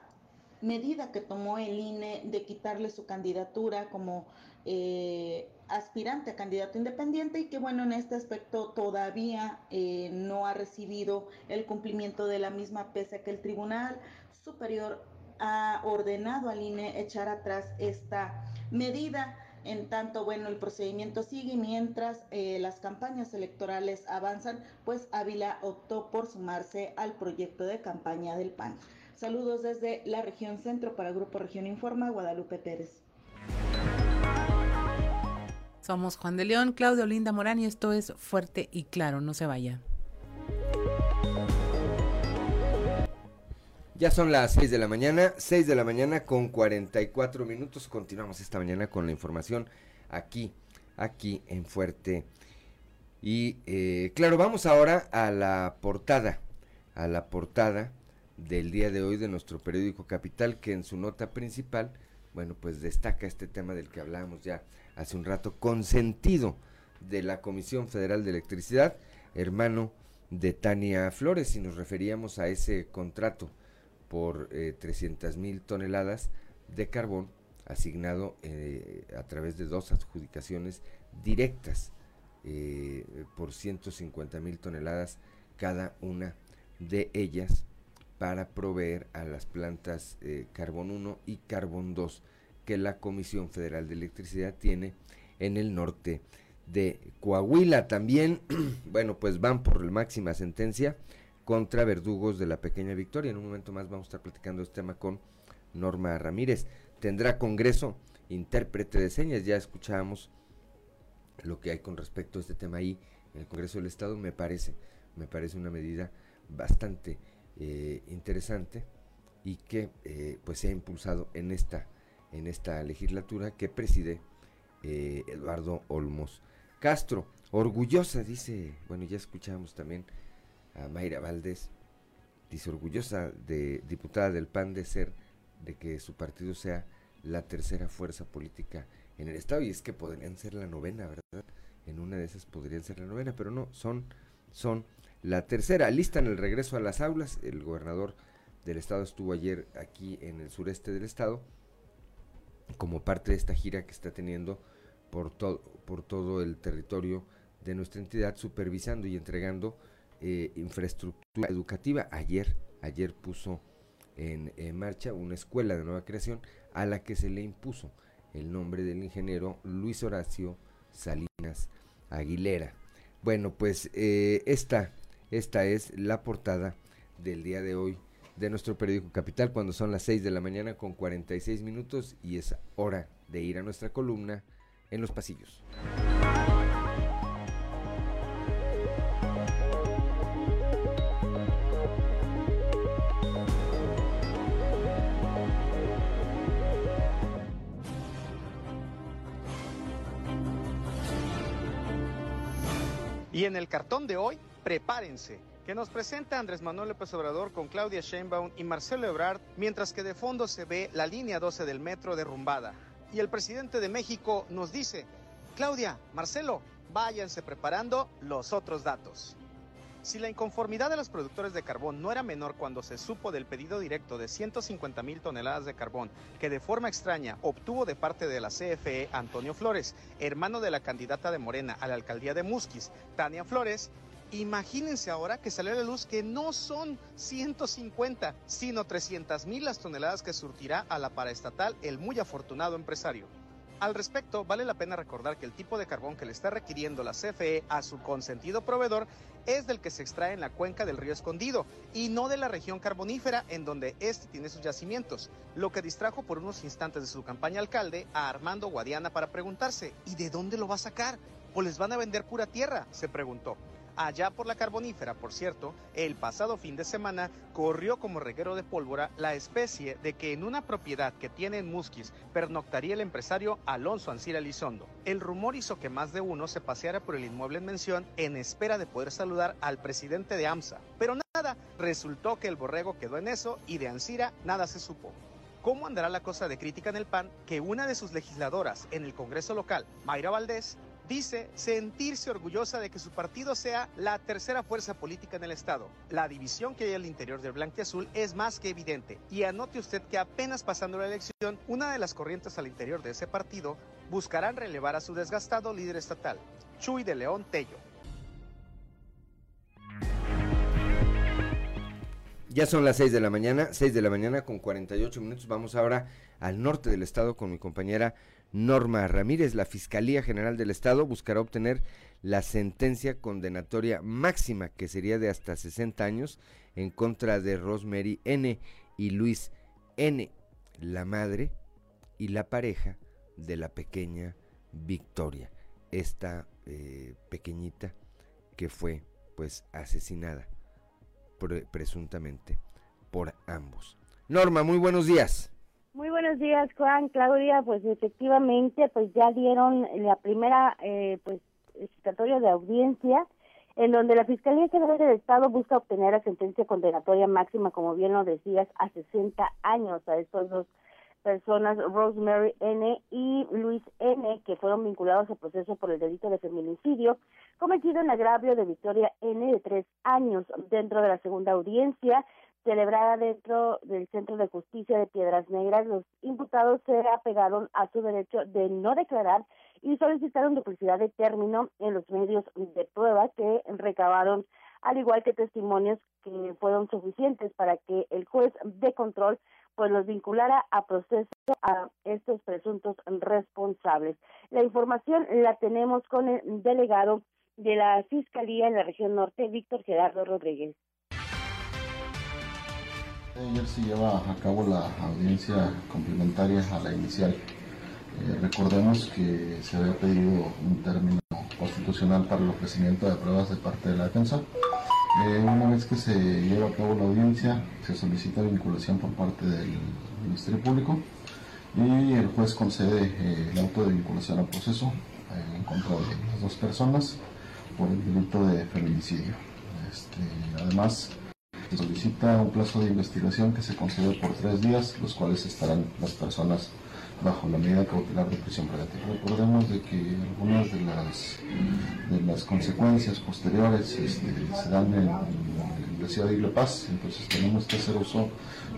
medida que tomó el INE de quitarle su candidatura como eh, aspirante a candidato independiente y que bueno, en este aspecto todavía eh, no ha recibido el cumplimiento de la misma, pese a que el Tribunal Superior ha ordenado al INE echar atrás esta medida. En tanto, bueno, el procedimiento sigue mientras eh, las campañas electorales avanzan, pues Ávila optó por sumarse al proyecto de campaña del PAN. Saludos desde la región centro para Grupo Región Informa, Guadalupe Pérez. Somos Juan de León, Claudio Linda Morán y esto es Fuerte y Claro, no se vaya. Ya son las 6 de la mañana, 6 de la mañana con 44 minutos. Continuamos esta mañana con la información aquí, aquí en Fuerte. Y eh, claro, vamos ahora a la portada, a la portada del día de hoy de nuestro periódico Capital, que en su nota principal, bueno, pues destaca este tema del que hablábamos ya hace un rato, consentido de la Comisión Federal de Electricidad, hermano de Tania Flores, y nos referíamos a ese contrato por eh, 300 mil toneladas de carbón asignado eh, a través de dos adjudicaciones directas eh, por 150 mil toneladas cada una de ellas para proveer a las plantas eh, Carbón 1 y Carbón 2 que la Comisión Federal de Electricidad tiene en el norte de Coahuila. También, bueno, pues van por la máxima sentencia contra verdugos de la pequeña victoria. En un momento más vamos a estar platicando este tema con Norma Ramírez. Tendrá Congreso intérprete de señas. Ya escuchábamos lo que hay con respecto a este tema ahí en el Congreso del Estado. Me parece, me parece una medida bastante eh, interesante y que eh, pues se ha impulsado en esta en esta legislatura que preside eh, Eduardo Olmos Castro. Orgullosa, dice, bueno, ya escuchamos también a Mayra Valdés, dice orgullosa de diputada del PAN de ser, de que su partido sea la tercera fuerza política en el Estado, y es que podrían ser la novena, ¿verdad? En una de esas podrían ser la novena, pero no, son, son la tercera. Lista en el regreso a las aulas, el gobernador del Estado estuvo ayer aquí en el sureste del Estado, como parte de esta gira que está teniendo por, todo por todo el territorio de nuestra entidad, supervisando y entregando eh, infraestructura educativa. Ayer, ayer puso en, marcha una escuela de nueva creación a la que se le impuso el nombre del ingeniero Luis Horacio Salinas Aguilera. Bueno, pues eh, esta, esta es la portada del día de hoy de nuestro periódico Capital cuando son las 6 de la mañana con 46 minutos y es hora de ir a nuestra columna en los pasillos. Y en el cartón de hoy, prepárense, que nos presenta Andrés Manuel López Obrador con Claudia Sheinbaum y Marcelo Ebrard, mientras que de fondo se ve la línea 12 del metro derrumbada. Y el presidente de México nos dice, Claudia, Marcelo, váyanse preparando los otros datos. Si la inconformidad de los productores de carbón no era menor cuando se supo del pedido directo de 150 mil toneladas de carbón que de forma extraña obtuvo de parte de la CFE Antonio Flores, hermano de la candidata de Morena a la alcaldía de Musquis, Tania Flores, imagínense ahora que salió a la luz que no son 150, sino 300 mil las toneladas que surtirá a la paraestatal el muy afortunado empresario. Al respecto, vale la pena recordar que el tipo de carbón que le está requiriendo la CFE a su consentido proveedor es del que se extrae en la cuenca del río Escondido y no de la región carbonífera en donde este tiene sus yacimientos, lo que distrajo por unos instantes de su campaña alcalde a Armando Guadiana para preguntarse, ¿y de dónde lo va a sacar? ¿O les van a vender pura tierra? se preguntó. Allá por la carbonífera, por cierto, el pasado fin de semana corrió como reguero de pólvora la especie de que en una propiedad que tiene en Musquis pernoctaría el empresario Alonso Ancira Lizondo. El rumor hizo que más de uno se paseara por el inmueble en mención en espera de poder saludar al presidente de AMSA. Pero nada, resultó que el borrego quedó en eso y de Ancira nada se supo. ¿Cómo andará la cosa de crítica en el PAN que una de sus legisladoras en el Congreso local, Mayra Valdés, dice sentirse orgullosa de que su partido sea la tercera fuerza política en el Estado. La división que hay al interior del Azul es más que evidente. Y anote usted que apenas pasando la elección, una de las corrientes al interior de ese partido buscarán relevar a su desgastado líder estatal, Chuy de León Tello. Ya son las 6 de la mañana, 6 de la mañana con 48 minutos. Vamos ahora al norte del estado con mi compañera Norma Ramírez, la Fiscalía General del Estado buscará obtener la sentencia condenatoria máxima, que sería de hasta 60 años, en contra de Rosemary N. y Luis N., la madre y la pareja de la pequeña Victoria, esta eh, pequeñita que fue pues asesinada presuntamente por ambos. Norma, muy buenos días. Muy buenos días, Juan, Claudia. Pues efectivamente, pues ya dieron la primera, eh, pues, citatoria de audiencia, en donde la Fiscalía General del Estado busca obtener la sentencia condenatoria máxima, como bien lo decías, a 60 años a estos dos personas, Rosemary N. y Luis N., que fueron vinculados al proceso por el delito de feminicidio cometido en agravio de Victoria N. de tres años. Dentro de la segunda audiencia, celebrada dentro del Centro de Justicia de Piedras Negras, los imputados se apegaron a su derecho de no declarar y solicitaron duplicidad de término en los medios de prueba que recabaron, al igual que testimonios que fueron suficientes para que el juez de control pues los vinculara a proceso a estos presuntos responsables. La información la tenemos con el delegado de la Fiscalía en la región norte, Víctor Gerardo Rodríguez. Ayer se lleva a cabo la audiencia complementaria a la inicial. Eh, recordemos que se había pedido un término constitucional para el ofrecimiento de pruebas de parte de la defensa. Eh, una vez que se lleva a cabo la audiencia, se solicita vinculación por parte del Ministerio Público y el juez concede eh, el auto de vinculación al proceso en contra de las dos personas por el delito de feminicidio. Este, además, solicita un plazo de investigación que se concede por tres días, los cuales estarán las personas bajo la medida cautelar de prisión preventiva. Recordemos de que algunas de las, de las consecuencias posteriores este, se dan en, en la ciudad de Isla Paz, entonces tenemos que hacer uso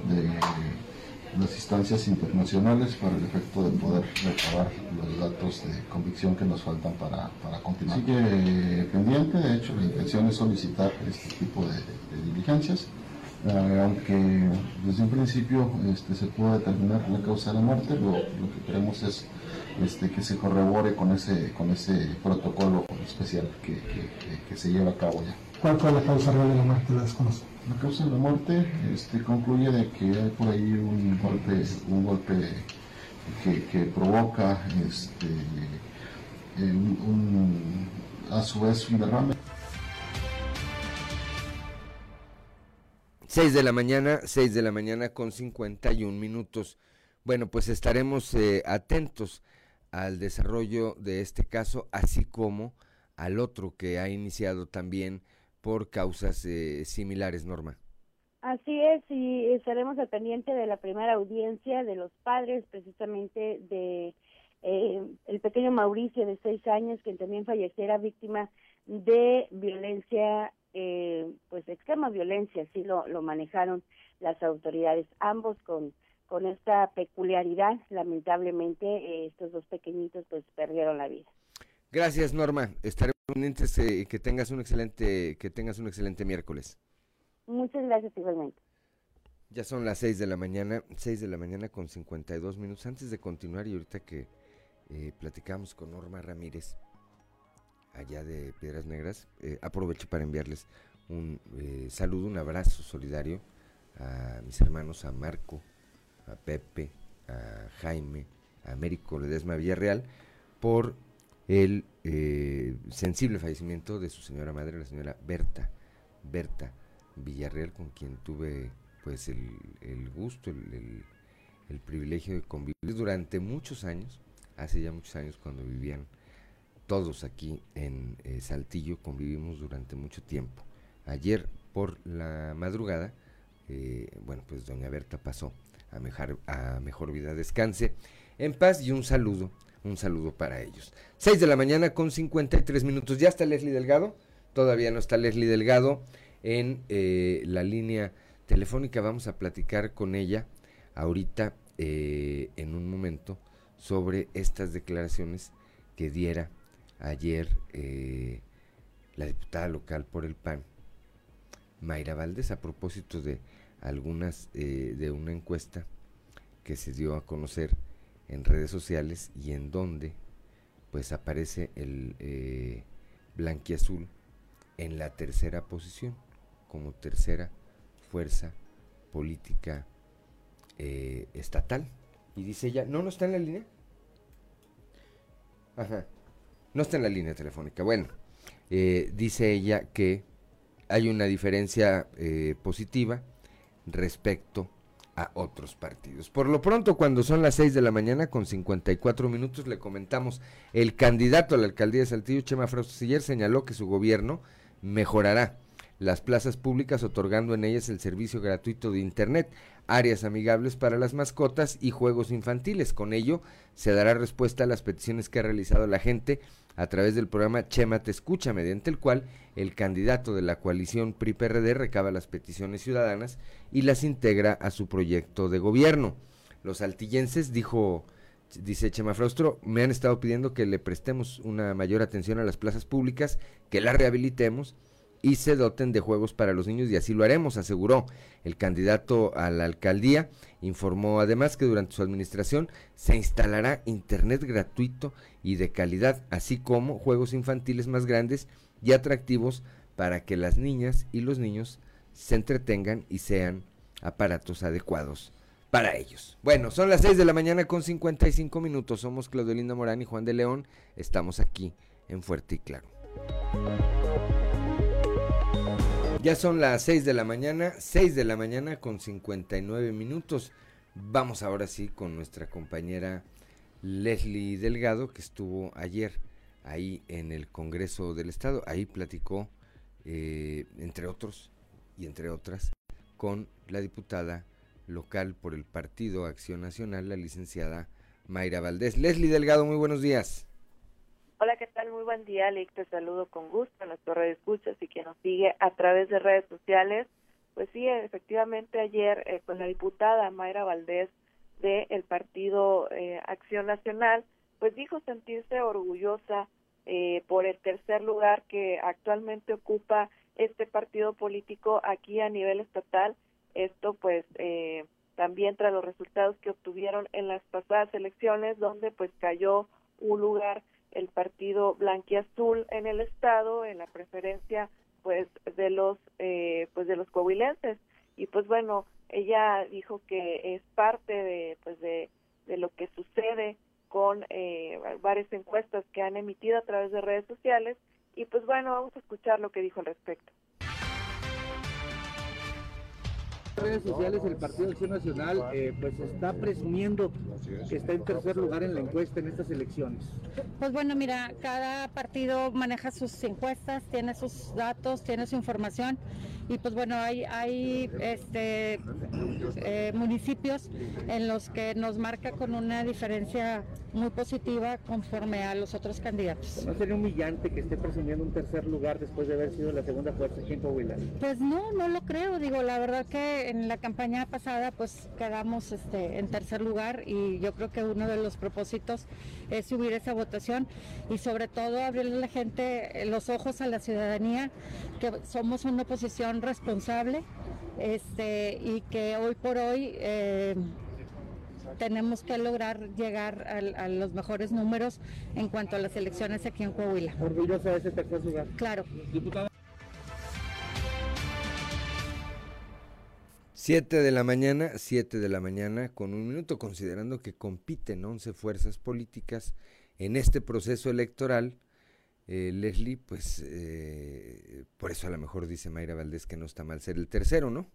de las instancias internacionales para el efecto de poder recabar los datos de convicción que nos faltan para, para continuar. Sigue pendiente, de hecho la intención es solicitar este tipo de, diligencias, eh, aunque desde un principio este, se pudo determinar la causa de la muerte, lo, lo que queremos es este, que se corrobore con ese, con ese protocolo especial que, que, que se lleva a cabo ya. ¿Cuál fue la causa real de la muerte? ¿La desconozco? La causa de la muerte este, concluye de que hay por ahí un golpe, un golpe que, que provoca este, eh, un, un, a su vez un derrame. 6 de la mañana, 6 de la mañana con 51 minutos. Bueno, pues estaremos eh, atentos al desarrollo de este caso, así como al otro que ha iniciado también por causas eh, similares, Norma. Así es, y estaremos al pendiente de la primera audiencia de los padres, precisamente de eh, el pequeño Mauricio de seis años, quien también falleciera víctima de violencia, eh, pues extrema violencia, así lo, lo manejaron las autoridades, ambos con con esta peculiaridad, lamentablemente eh, estos dos pequeñitos pues perdieron la vida. Gracias Norma, estaremos que tengas un excelente que tengas un excelente miércoles. Muchas gracias igualmente. Ya son las 6 de la mañana, 6 de la mañana con 52 minutos. Antes de continuar y ahorita que eh, platicamos con Norma Ramírez, allá de Piedras Negras, eh, aprovecho para enviarles un eh, saludo, un abrazo solidario a mis hermanos, a Marco, a Pepe, a Jaime, a Américo Ledesma Villarreal, por el eh, sensible fallecimiento de su señora madre, la señora Berta, Berta Villarreal, con quien tuve pues el, el gusto, el, el, privilegio de convivir durante muchos años, hace ya muchos años cuando vivían todos aquí en eh, Saltillo, convivimos durante mucho tiempo. Ayer por la madrugada, eh, bueno, pues doña Berta pasó a mejor, a mejor vida, descanse en paz y un saludo, un saludo para ellos. 6 de la mañana con 53 minutos, ya está Leslie Delgado, todavía no está Leslie Delgado en eh, la línea telefónica, vamos a platicar con ella ahorita eh, en un momento sobre estas declaraciones que diera ayer eh, la diputada local por el PAN, Mayra Valdés, a propósito de algunas eh, de una encuesta que se dio a conocer en redes sociales y en donde pues aparece el eh, blanquiazul en la tercera posición como tercera fuerza política eh, estatal. Y dice ella no no está en la línea ajá. No está en la línea telefónica. Bueno eh, dice ella que hay una diferencia eh, positiva respecto a otros partidos. Por lo pronto, cuando son las 6 de la mañana con 54 minutos, le comentamos, el candidato a la alcaldía de Saltillo, Chema Fraustiller, señaló que su gobierno mejorará las plazas públicas otorgando en ellas el servicio gratuito de Internet, áreas amigables para las mascotas y juegos infantiles. Con ello, se dará respuesta a las peticiones que ha realizado la gente a través del programa Chema Te Escucha, mediante el cual el candidato de la coalición PRI-PRD recaba las peticiones ciudadanas y las integra a su proyecto de gobierno. Los altillenses, dijo, dice Chema Fraustro, me han estado pidiendo que le prestemos una mayor atención a las plazas públicas, que las rehabilitemos y se doten de juegos para los niños y así lo haremos, aseguró. El candidato a la alcaldía informó además que durante su administración se instalará internet gratuito y de calidad, así como juegos infantiles más grandes y atractivos para que las niñas y los niños se entretengan y sean aparatos adecuados para ellos. Bueno, son las 6 de la mañana con 55 minutos. Somos Claudio Linda Morán y Juan de León. Estamos aquí en Fuerte y Claro. Ya son las 6 de la mañana, 6 de la mañana con 59 minutos. Vamos ahora sí con nuestra compañera Leslie Delgado, que estuvo ayer ahí en el Congreso del Estado. Ahí platicó, eh, entre otros y entre otras, con la diputada local por el Partido Acción Nacional, la licenciada Mayra Valdés. Leslie Delgado, muy buenos días. Hola, ¿qué? Muy buen día, Alex. Te saludo con gusto a nuestro red escuchas y quien nos sigue a través de redes sociales. Pues sí, efectivamente ayer eh, con la diputada Mayra Valdés del el Partido eh, Acción Nacional, pues dijo sentirse orgullosa eh, por el tercer lugar que actualmente ocupa este partido político aquí a nivel estatal. Esto pues eh, también tras los resultados que obtuvieron en las pasadas elecciones donde pues cayó un lugar el partido blanquiazul en el estado en la preferencia pues de los eh, pues de los coahuilenses. Y pues bueno ella dijo que es parte de pues de, de lo que sucede con eh, varias encuestas que han emitido a través de redes sociales. Y pues bueno vamos a escuchar lo que dijo al respecto redes sociales el Partido Acción Nacional eh, pues está presumiendo que está en tercer lugar en la encuesta en estas elecciones. Pues bueno, mira, cada partido maneja sus encuestas, tiene sus datos, tiene su información y pues bueno, hay, hay este, eh, municipios en los que nos marca con una diferencia muy positiva conforme a los otros candidatos. ¿No sería humillante que esté presumiendo un tercer lugar después de haber sido la segunda fuerza aquí en Coahuila? Pues no, no lo creo. Digo, la verdad que en la campaña pasada pues quedamos este, en tercer lugar y yo creo que uno de los propósitos es subir esa votación y sobre todo abrirle a la gente los ojos a la ciudadanía que somos una oposición responsable este, y que hoy por hoy eh, tenemos que lograr llegar a, a, los mejores números en cuanto a las elecciones aquí en Coahuila. Orgullosa de ese tercer lugar. Claro. Diputada. 7 de la mañana, 7 de la mañana, con un minuto, considerando que compiten 11 fuerzas políticas en este proceso electoral. Eh, Leslie, pues eh, por eso a lo mejor dice Mayra Valdés que no está mal ser el tercero, ¿no?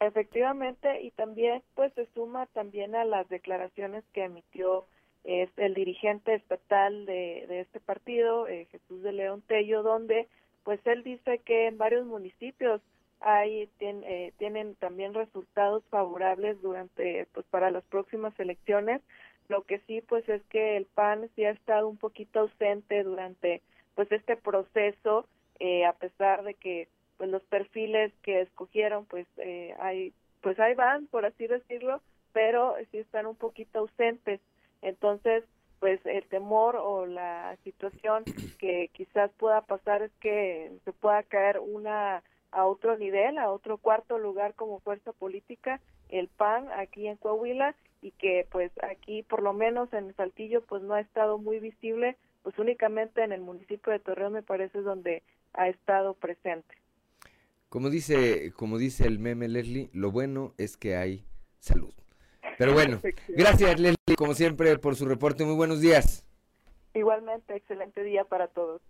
Efectivamente, y también pues se suma también a las declaraciones que emitió es el dirigente estatal de, de este partido, eh, Jesús de León Tello, donde pues él dice que en varios municipios hay eh, tienen también resultados favorables durante pues para las próximas elecciones. Lo que sí pues es que el PAN sí ha estado un poquito ausente durante pues este proceso eh, a pesar de que pues los perfiles que escogieron pues eh, hay pues ahí van por así decirlo pero sí están un poquito ausentes entonces pues el temor o la situación que quizás pueda pasar es que se pueda caer una a otro nivel, a otro cuarto lugar como fuerza política, el PAN aquí en Coahuila y que pues aquí por lo menos en Saltillo pues no ha estado muy visible, pues únicamente en el municipio de Torreón me parece donde ha estado presente. Como dice, como dice el meme Leslie, lo bueno es que hay salud. Pero bueno, gracias Leslie, como siempre, por su reporte. Muy buenos días. Igualmente, excelente día para todos.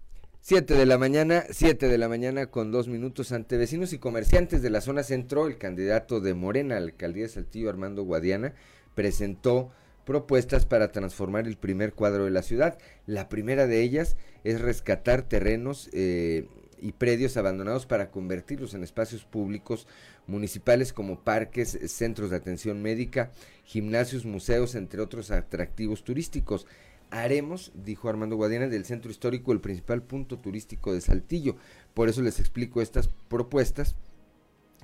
7 de la mañana, 7 de la mañana con dos minutos ante vecinos y comerciantes de la zona centro, el candidato de Morena a la alcaldía de Saltillo, Armando Guadiana, presentó propuestas para transformar el primer cuadro de la ciudad. La primera de ellas es rescatar terrenos eh, y predios abandonados para convertirlos en espacios públicos municipales como parques, centros de atención médica, gimnasios, museos, entre otros atractivos turísticos haremos, dijo Armando Guadiana, del centro histórico el principal punto turístico de Saltillo. Por eso les explico estas propuestas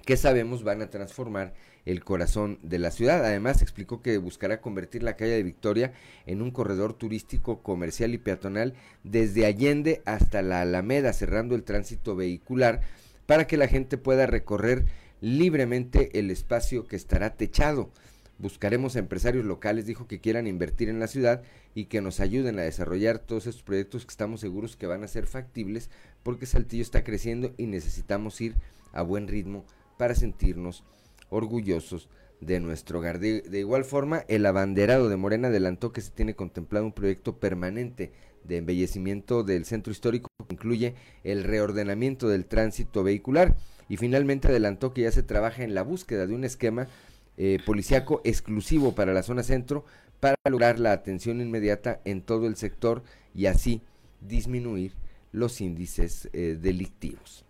que sabemos van a transformar el corazón de la ciudad. Además, explicó que buscará convertir la calle de Victoria en un corredor turístico, comercial y peatonal desde Allende hasta la Alameda, cerrando el tránsito vehicular para que la gente pueda recorrer libremente el espacio que estará techado. Buscaremos a empresarios locales, dijo, que quieran invertir en la ciudad y que nos ayuden a desarrollar todos estos proyectos que estamos seguros que van a ser factibles porque Saltillo está creciendo y necesitamos ir a buen ritmo para sentirnos orgullosos de nuestro hogar. De, igual forma, el abanderado de Morena adelantó que se tiene contemplado un proyecto permanente de embellecimiento del centro histórico que incluye el reordenamiento del tránsito vehicular y finalmente adelantó que ya se trabaja en la búsqueda de un esquema eh, policiaco exclusivo para la zona centro para lograr la atención inmediata en todo el sector y así disminuir los índices eh, delictivos.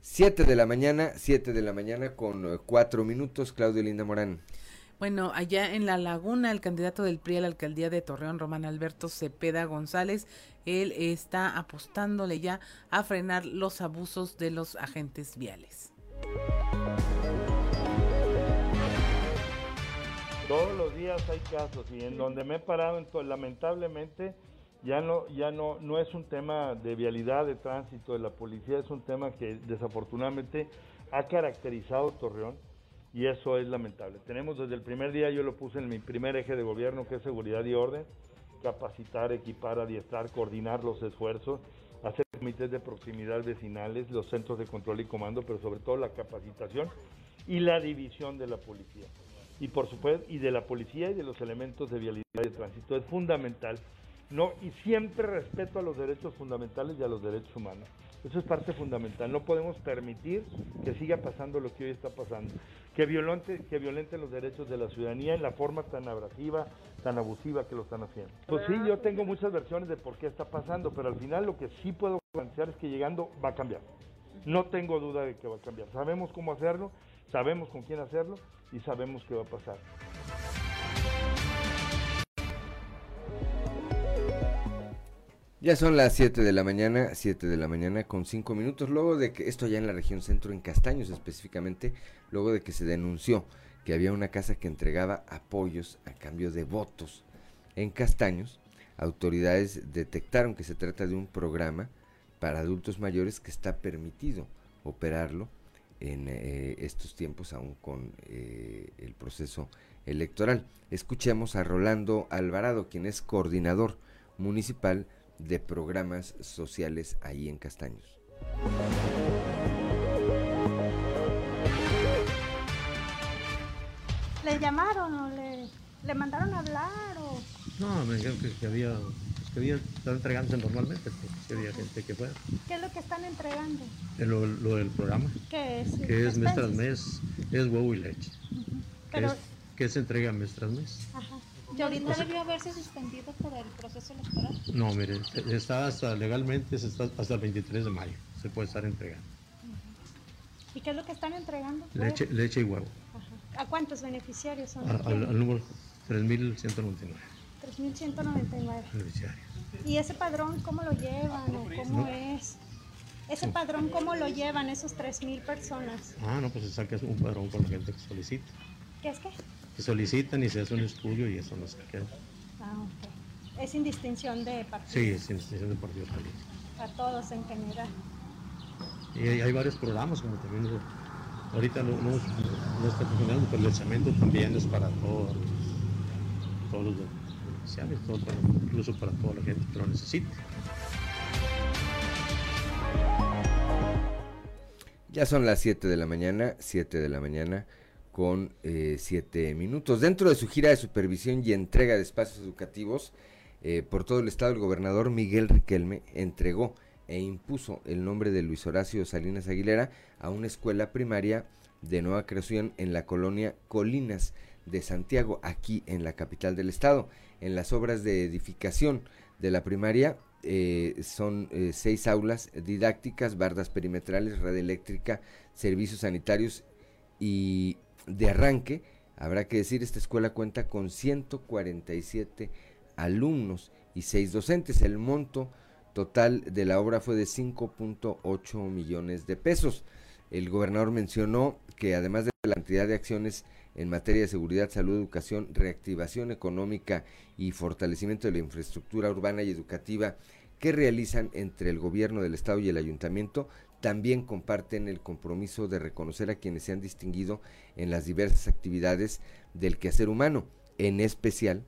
7 de la mañana, 7 de la mañana con 4 minutos, Claudio Linda Morán. Bueno, allá en La Laguna, el candidato del PRI a la alcaldía de Torreón, Román Alberto Cepeda González, él está apostándole ya a frenar los abusos de los agentes viales. Todos los días hay casos y en donde me he parado, lamentablemente, ya no, ya no, no es un tema de vialidad de tránsito de la policía, es un tema que desafortunadamente ha caracterizado Torreón y eso es lamentable. Tenemos desde el primer día, yo lo puse en mi primer eje de gobierno, que es seguridad y orden, capacitar, equipar, adiestrar, coordinar los esfuerzos, hacer comités de proximidad vecinales, los centros de control y comando, pero sobre todo la capacitación y la división de la policía. Y por supuesto, y de la policía y de los elementos de vialidad de tránsito. Es fundamental. No, y siempre respeto a los derechos fundamentales y a los derechos humanos. Eso es parte fundamental. No podemos permitir que siga pasando lo que hoy está pasando. Que violente, los derechos de la ciudadanía en la forma tan abrasiva, tan abusiva que lo están haciendo. Pues sí, yo tengo muchas versiones de por qué está pasando, pero al final lo que sí puedo garantizar es que llegando va a cambiar. No tengo duda de que va a cambiar. Sabemos cómo hacerlo, sabemos con quién hacerlo y sabemos qué va a pasar. Ya son las 7 de la mañana, 7 de la mañana con 5 minutos, luego de que, esto ya en la región centro, en Castaños específicamente, luego de que se denunció que había una casa que entregaba apoyos a cambio de votos. En Castaños, autoridades detectaron que se trata de un programa para adultos mayores que está permitido operarlo en eh, estos tiempos, aún con eh, el proceso electoral. Escuchemos a Rolando Alvarado, quien es coordinador municipal de programas sociales ahí en Castaños. ¿Le llamaron o le, le mandaron a hablar o...? No, me dijeron que, había, pues, que había, están entregándose normalmente, que había gente que fue. ¿Qué es lo que están entregando? Lo, lo del programa. ¿Qué es? Que es mes tras mes, es huevo y leche. Pero... que, se entrega mes tras mes. Ajá. ¿Y ahorita debió haberse suspendido por el proceso electoral? No, mire, está hasta legalmente está hasta el 23 de mayo, se puede estar entregando. ¿Y qué es lo que están entregando? Leche, leche y huevo. ¿A cuántos beneficiarios son? al, número 3.199. 3.199. Beneficiarios. ¿Y ese padrón cómo lo llevan o cómo es? ¿Ese padrón cómo lo llevan esos 3.000 personas? Ah, no, pues se saca un padrón con la gente que solicita. ¿Qué es qué? Se solicitan y se hace un estudio y eso no se queda. Ah, ok. Es sin distinción de partidos. Sí, es sin distinción de partidos políticos. A todos en general. Y hay, varios programas, como también ahorita no, no, está funcionando, pero el cemento también es para todos, todos los beneficiarios, incluso para toda la gente que lo necesite. Ya son las 7 de la mañana, 7 de la mañana con eh, siete minutos. Dentro de su gira de supervisión y entrega de espacios educativos eh, por todo el estado, el gobernador Miguel Riquelme entregó e impuso el nombre de Luis Horacio Salinas Aguilera a una escuela primaria de nueva creación en la colonia Colinas de Santiago, aquí en la capital del estado. En las obras de edificación de la primaria eh, son seis aulas didácticas, bardas perimetrales, red eléctrica, servicios sanitarios y de arranque, habrá que decir, esta escuela cuenta con 147 alumnos y 6 docentes. El monto total de la obra fue de 5.8 millones de pesos. El gobernador mencionó que además de la cantidad de acciones en materia de seguridad, salud, educación, reactivación económica y fortalecimiento de la infraestructura urbana y educativa que realizan entre el gobierno del estado y el ayuntamiento, también comparten el compromiso de reconocer a quienes se han distinguido en las diversas actividades del quehacer humano, en especial,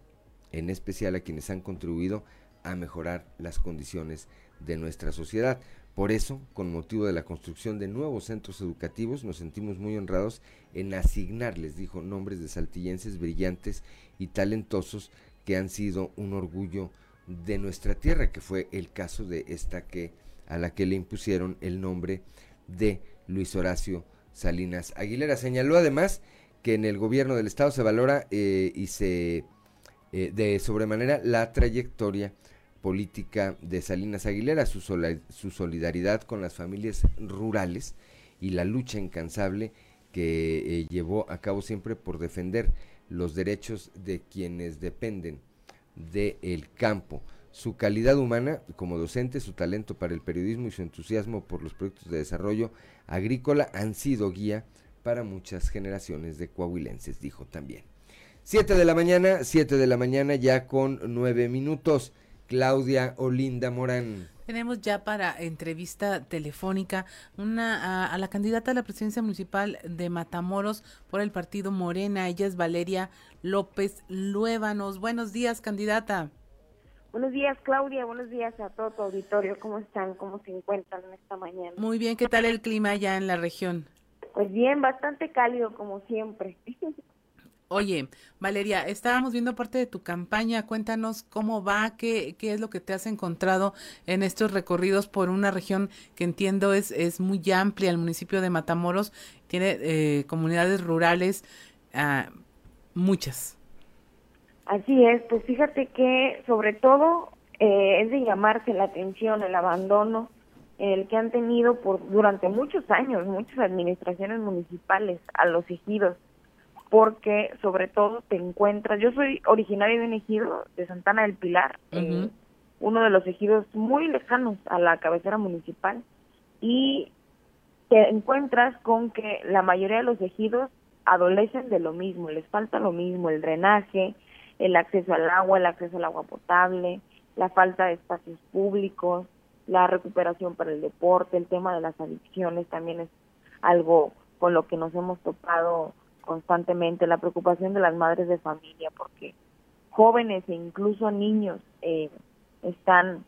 en especial a quienes han contribuido a mejorar las condiciones de nuestra sociedad. Por eso, con motivo de la construcción de nuevos centros educativos, nos sentimos muy honrados en asignarles, dijo, nombres de saltillenses brillantes y talentosos que han sido un orgullo de nuestra tierra, que fue el caso de esta que a la que le impusieron el nombre de Luis Horacio Salinas Aguilera. Señaló además que en el gobierno del estado se valora eh, y se eh, de sobremanera la trayectoria política de Salinas Aguilera, su, su solidaridad con las familias rurales y la lucha incansable que eh, llevó a cabo siempre por defender los derechos de quienes dependen del campo. Su calidad humana como docente, su talento para el periodismo y su entusiasmo por los proyectos de desarrollo agrícola han sido guía para muchas generaciones de coahuilenses, dijo también. Siete de la mañana, siete de la mañana ya con nueve minutos. Claudia Olinda Morán. Tenemos ya para entrevista telefónica una a, la candidata a la presidencia municipal de Matamoros por el partido Morena. Ella es Valeria López Luévanos. Buenos días, candidata. Buenos días, Claudia. Buenos días a todo tu auditorio. ¿Cómo están? ¿Cómo se encuentran esta mañana? Muy bien. ¿Qué tal el clima allá en la región? Pues bien, bastante cálido como siempre. Oye, Valeria, estábamos viendo parte de tu campaña. Cuéntanos cómo va, qué, qué es lo que te has encontrado en estos recorridos por una región que entiendo es, es muy amplia. El municipio de Matamoros tiene eh, comunidades rurales, ah, muchas. Así es, pues fíjate que sobre todo eh, es de llamarse la atención el abandono el que han tenido por durante muchos años muchas administraciones municipales a los ejidos porque sobre todo te encuentras, yo soy originario de un ejido de Santana del Pilar, eh, uno de los ejidos muy lejanos a la cabecera municipal, y te encuentras con que la mayoría de los ejidos adolecen de lo mismo, les falta lo mismo, el drenaje, el acceso al agua, el acceso al agua potable, la falta de espacios públicos, la recuperación para el deporte, el tema de las adicciones también es algo con lo que nos hemos topado constantemente, la preocupación de las madres de familia, porque jóvenes e incluso niños eh, están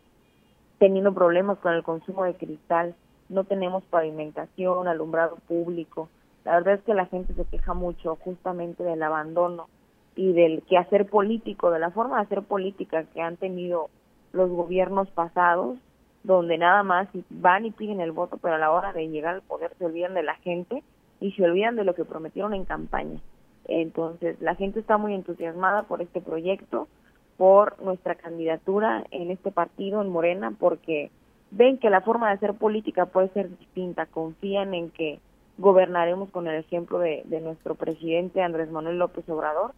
teniendo problemas con el consumo de cristal, no tenemos pavimentación, alumbrado público. La verdad es que la gente se queja mucho justamente del abandono y del quehacer político, de la forma de hacer política que han tenido los gobiernos pasados, donde nada más van y piden el voto, pero a la hora de llegar al poder se olvidan de la gente y se olvidan de lo que prometieron en campaña. Entonces, la gente está muy entusiasmada por este proyecto, por nuestra candidatura en este partido, en Morena, porque ven que la forma de hacer política puede ser distinta, confían en que gobernaremos con el ejemplo de, de nuestro presidente Andrés Manuel López Obrador,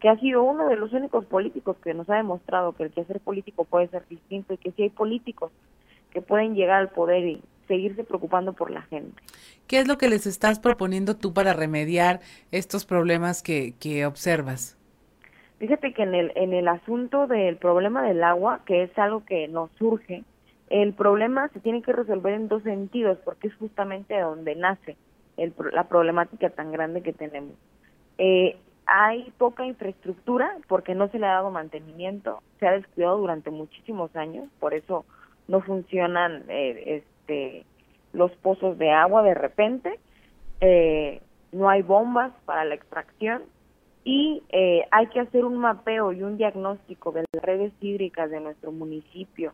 que ha sido uno de los únicos políticos que nos ha demostrado que el hacer político puede ser distinto y que si hay políticos que pueden llegar al poder y seguirse preocupando por la gente. ¿Qué es lo que les estás proponiendo tú para remediar estos problemas que, que observas? Fíjate que en el, en el asunto del problema del agua, que es algo que nos surge, el problema se tiene que resolver en dos sentidos, porque es justamente donde nace el, la problemática tan grande que tenemos. Eh, hay poca infraestructura porque no se le ha dado mantenimiento, se ha descuidado durante muchísimos años, por eso no funcionan eh, este, los pozos de agua de repente, eh, no hay bombas para la extracción y eh, hay que hacer un mapeo y un diagnóstico de las redes hídricas de nuestro municipio,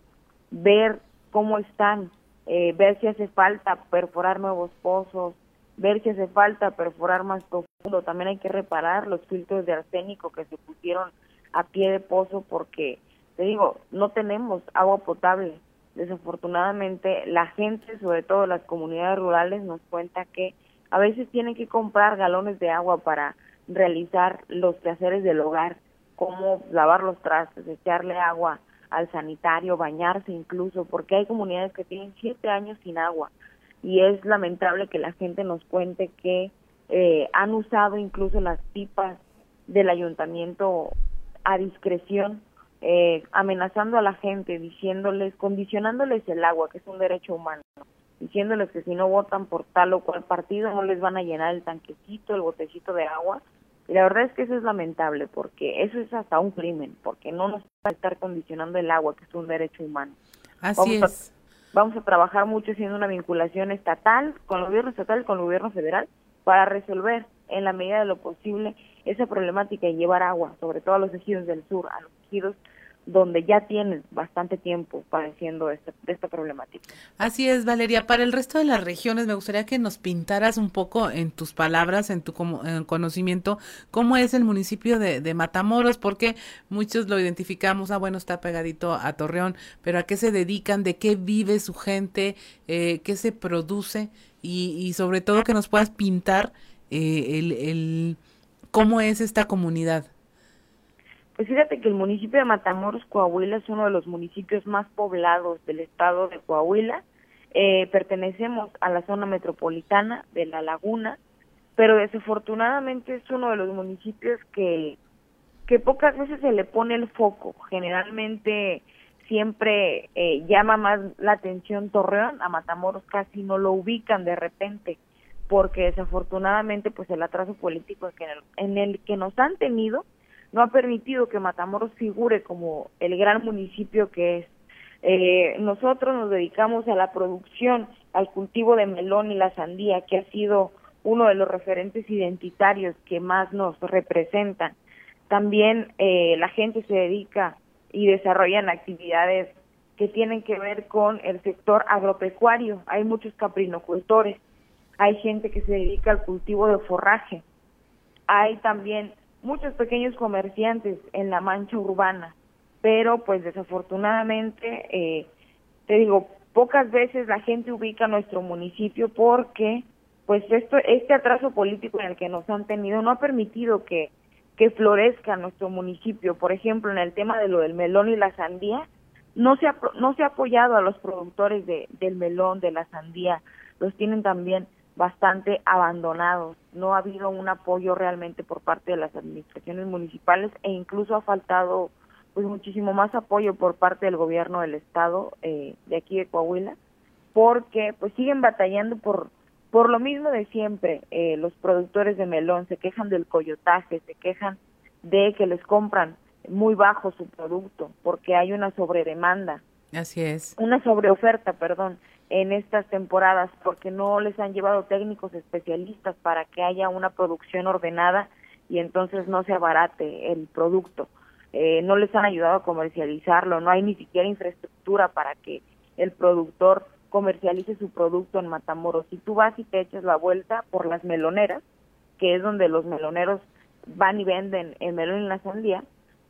ver cómo están, eh, ver si hace falta perforar nuevos pozos, ver si hace falta perforar más profundo. También hay que reparar los filtros de arsénico que se pusieron a pie de pozo porque, te digo, no tenemos agua potable desafortunadamente la gente, sobre todo las comunidades rurales, nos cuenta que a veces tienen que comprar galones de agua para realizar los quehaceres del hogar, como lavar los trastes, echarle agua al sanitario, bañarse incluso, porque hay comunidades que tienen siete años sin agua y es lamentable que la gente nos cuente que eh, han usado incluso las pipas del ayuntamiento a discreción eh, amenazando a la gente, diciéndoles, condicionándoles el agua, que es un derecho humano, diciéndoles que si no votan por tal o cual partido no les van a llenar el tanquecito, el botecito de agua. Y la verdad es que eso es lamentable, porque eso es hasta un crimen, porque no nos va a estar condicionando el agua, que es un derecho humano. Así vamos es. A, vamos a trabajar mucho haciendo una vinculación estatal, con el gobierno estatal, con el gobierno federal, para resolver en la medida de lo posible esa problemática y llevar agua, sobre todo a los ejidos del sur, a los ejidos donde ya tienes bastante tiempo padeciendo esta, de esta problemática. Así es, Valeria. Para el resto de las regiones, me gustaría que nos pintaras un poco en tus palabras, en tu conocimiento, cómo es el municipio de, de, Matamoros, porque muchos lo identificamos, ah, bueno, está pegadito a Torreón, pero a qué se dedican, de qué vive su gente, eh, qué se produce y, y, sobre todo que nos puedas pintar eh, el, el cómo es esta comunidad. Pues fíjate que el municipio de Matamoros, Coahuila, es uno de los municipios más poblados del estado de Coahuila. Eh, pertenecemos a la zona metropolitana de La Laguna, pero desafortunadamente es uno de los municipios que, que pocas veces se le pone el foco. Generalmente siempre eh, llama más la atención Torreón, a Matamoros casi no lo ubican de repente, porque desafortunadamente pues el atraso político en el, en el que nos han tenido no ha permitido que Matamoros figure como el gran municipio que es. Eh, nosotros nos dedicamos a la producción, al cultivo de melón y la sandía, que ha sido uno de los referentes identitarios que más nos representan. También eh, la gente se dedica y desarrollan actividades que tienen que ver con el sector agropecuario. Hay muchos caprinocultores, hay gente que se dedica al cultivo de forraje, hay también muchos pequeños comerciantes en la mancha urbana, pero pues desafortunadamente, eh, te digo, pocas veces la gente ubica nuestro municipio porque pues esto, este atraso político en el que nos han tenido no ha permitido que, que florezca nuestro municipio. Por ejemplo, en el tema de lo del melón y la sandía, no se ha, no se ha apoyado a los productores de, del melón, de la sandía, los tienen también bastante abandonados. No ha habido un apoyo realmente por parte de las administraciones municipales e incluso ha faltado pues muchísimo más apoyo por parte del gobierno del estado eh, de aquí de Coahuila porque pues siguen batallando por por lo mismo de siempre eh, los productores de melón se quejan del coyotaje se quejan de que les compran muy bajo su producto porque hay una sobredemanda. Así es. Una sobreoferta perdón en estas temporadas porque no les han llevado técnicos especialistas para que haya una producción ordenada y entonces no se abarate el producto. Eh, no les han ayudado a comercializarlo, no hay ni siquiera infraestructura para que el productor comercialice su producto en Matamoros. Si tú vas y te echas la vuelta por las meloneras, que es donde los meloneros van y venden el melón en la sandía,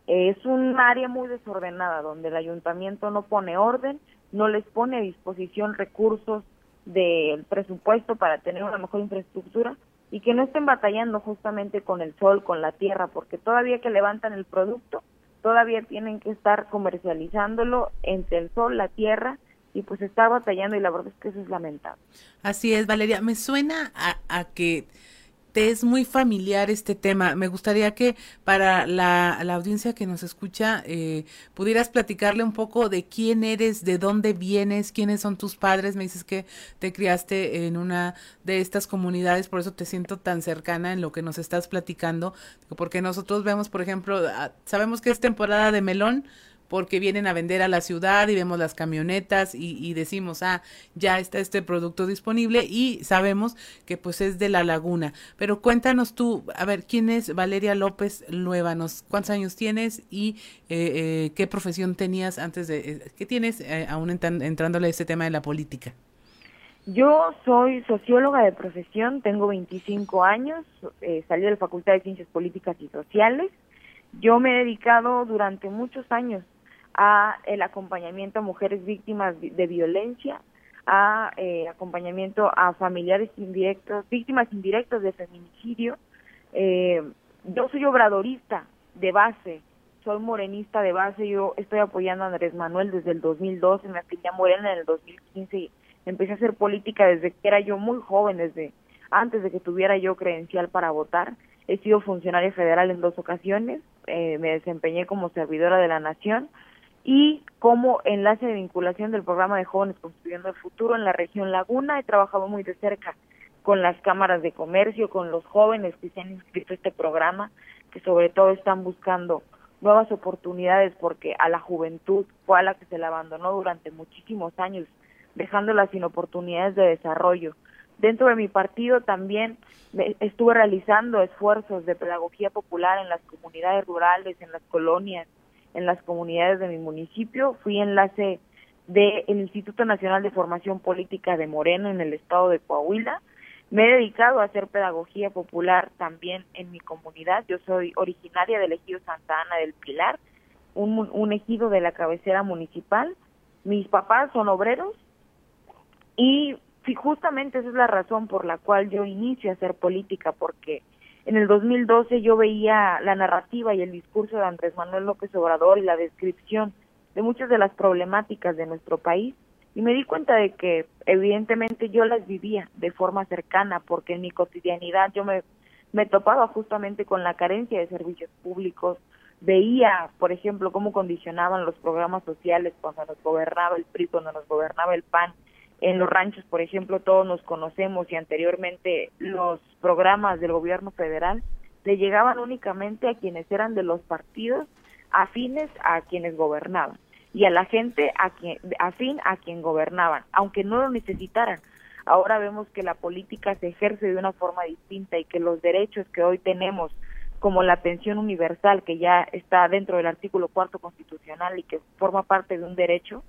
es un área muy desordenada donde el ayuntamiento no pone orden, no les pone a disposición recursos del presupuesto para tener una mejor infraestructura y que no estén batallando justamente con el sol, con la tierra, porque todavía que levantan el producto, todavía tienen que estar comercializándolo entre el sol, la tierra y pues está batallando y la verdad es que eso es lamentable. Así es, Valeria, me suena a, a que es muy familiar este tema. Me gustaría que para la, la audiencia que nos escucha eh, pudieras platicarle un poco de quién eres, de dónde vienes, quiénes son tus padres. Me dices que te criaste en una de estas comunidades, por eso te siento tan cercana en lo que nos estás platicando, porque nosotros vemos, por ejemplo, sabemos que es temporada de melón, porque vienen a vender a la ciudad y vemos las camionetas y, decimos, ah, ya está este producto disponible y sabemos que pues es de la laguna. Pero cuéntanos tú, a ver, ¿quién es Valeria López Luévanos? ¿Cuántos años tienes y eh, eh, qué profesión tenías antes de, eh, qué tienes aún entrándole a este tema de la política? Yo soy socióloga de profesión, tengo 25 años, salí de la Facultad de Ciencias Políticas y Sociales. Yo me he dedicado durante muchos años a el acompañamiento a mujeres víctimas de violencia, a eh, acompañamiento a familiares indirectos, víctimas indirectas de feminicidio. Eh, yo soy obradorista de base, soy morenista de base, yo estoy apoyando a Andrés Manuel desde el 2012, me afilié a Morena en el 2015 y empecé a hacer política desde que era yo muy joven, desde antes de que tuviera yo credencial para votar. He sido funcionaria federal en dos ocasiones, eh, me desempeñé como servidora de la nación, y como enlace de vinculación del programa de jóvenes construyendo el futuro en la región Laguna. He trabajado muy de cerca con las cámaras de comercio, con los jóvenes que se han inscrito a este programa, que sobre todo están buscando nuevas oportunidades porque a la juventud fue a la que se la abandonó durante muchísimos años, dejándola sin oportunidades de desarrollo. Dentro de mi partido también estuve realizando esfuerzos de pedagogía popular en las comunidades rurales, en las colonias, en las comunidades de mi municipio. Fui enlace del Instituto Nacional de Formación Política de Moreno en el estado de Coahuila. Me he dedicado a hacer pedagogía popular también en mi comunidad. Yo soy originaria del ejido Santa Ana del Pilar, un, un ejido de la cabecera municipal. Mis papás son obreros y justamente esa es la razón por la cual yo inicio a hacer política, porque en el 2012 yo veía la narrativa y el discurso de Andrés Manuel López Obrador y la descripción de muchas de las problemáticas de nuestro país y me di cuenta de que evidentemente yo las vivía de forma cercana porque en mi cotidianidad yo me, me topaba justamente con la carencia de servicios públicos, veía, por ejemplo, cómo condicionaban los programas sociales cuando nos gobernaba el PRI, cuando nos gobernaba el PAN, en los ranchos, por ejemplo, todos nos conocemos y anteriormente los programas del gobierno federal le llegaban únicamente a quienes eran de los partidos afines a quienes gobernaban y a la gente a quien, afín a quien gobernaban, aunque no lo necesitaran. Ahora vemos que la política se ejerce de una forma distinta y que los derechos que hoy tenemos, como la pensión universal, que ya está dentro del artículo cuarto constitucional y que forma parte de un derecho,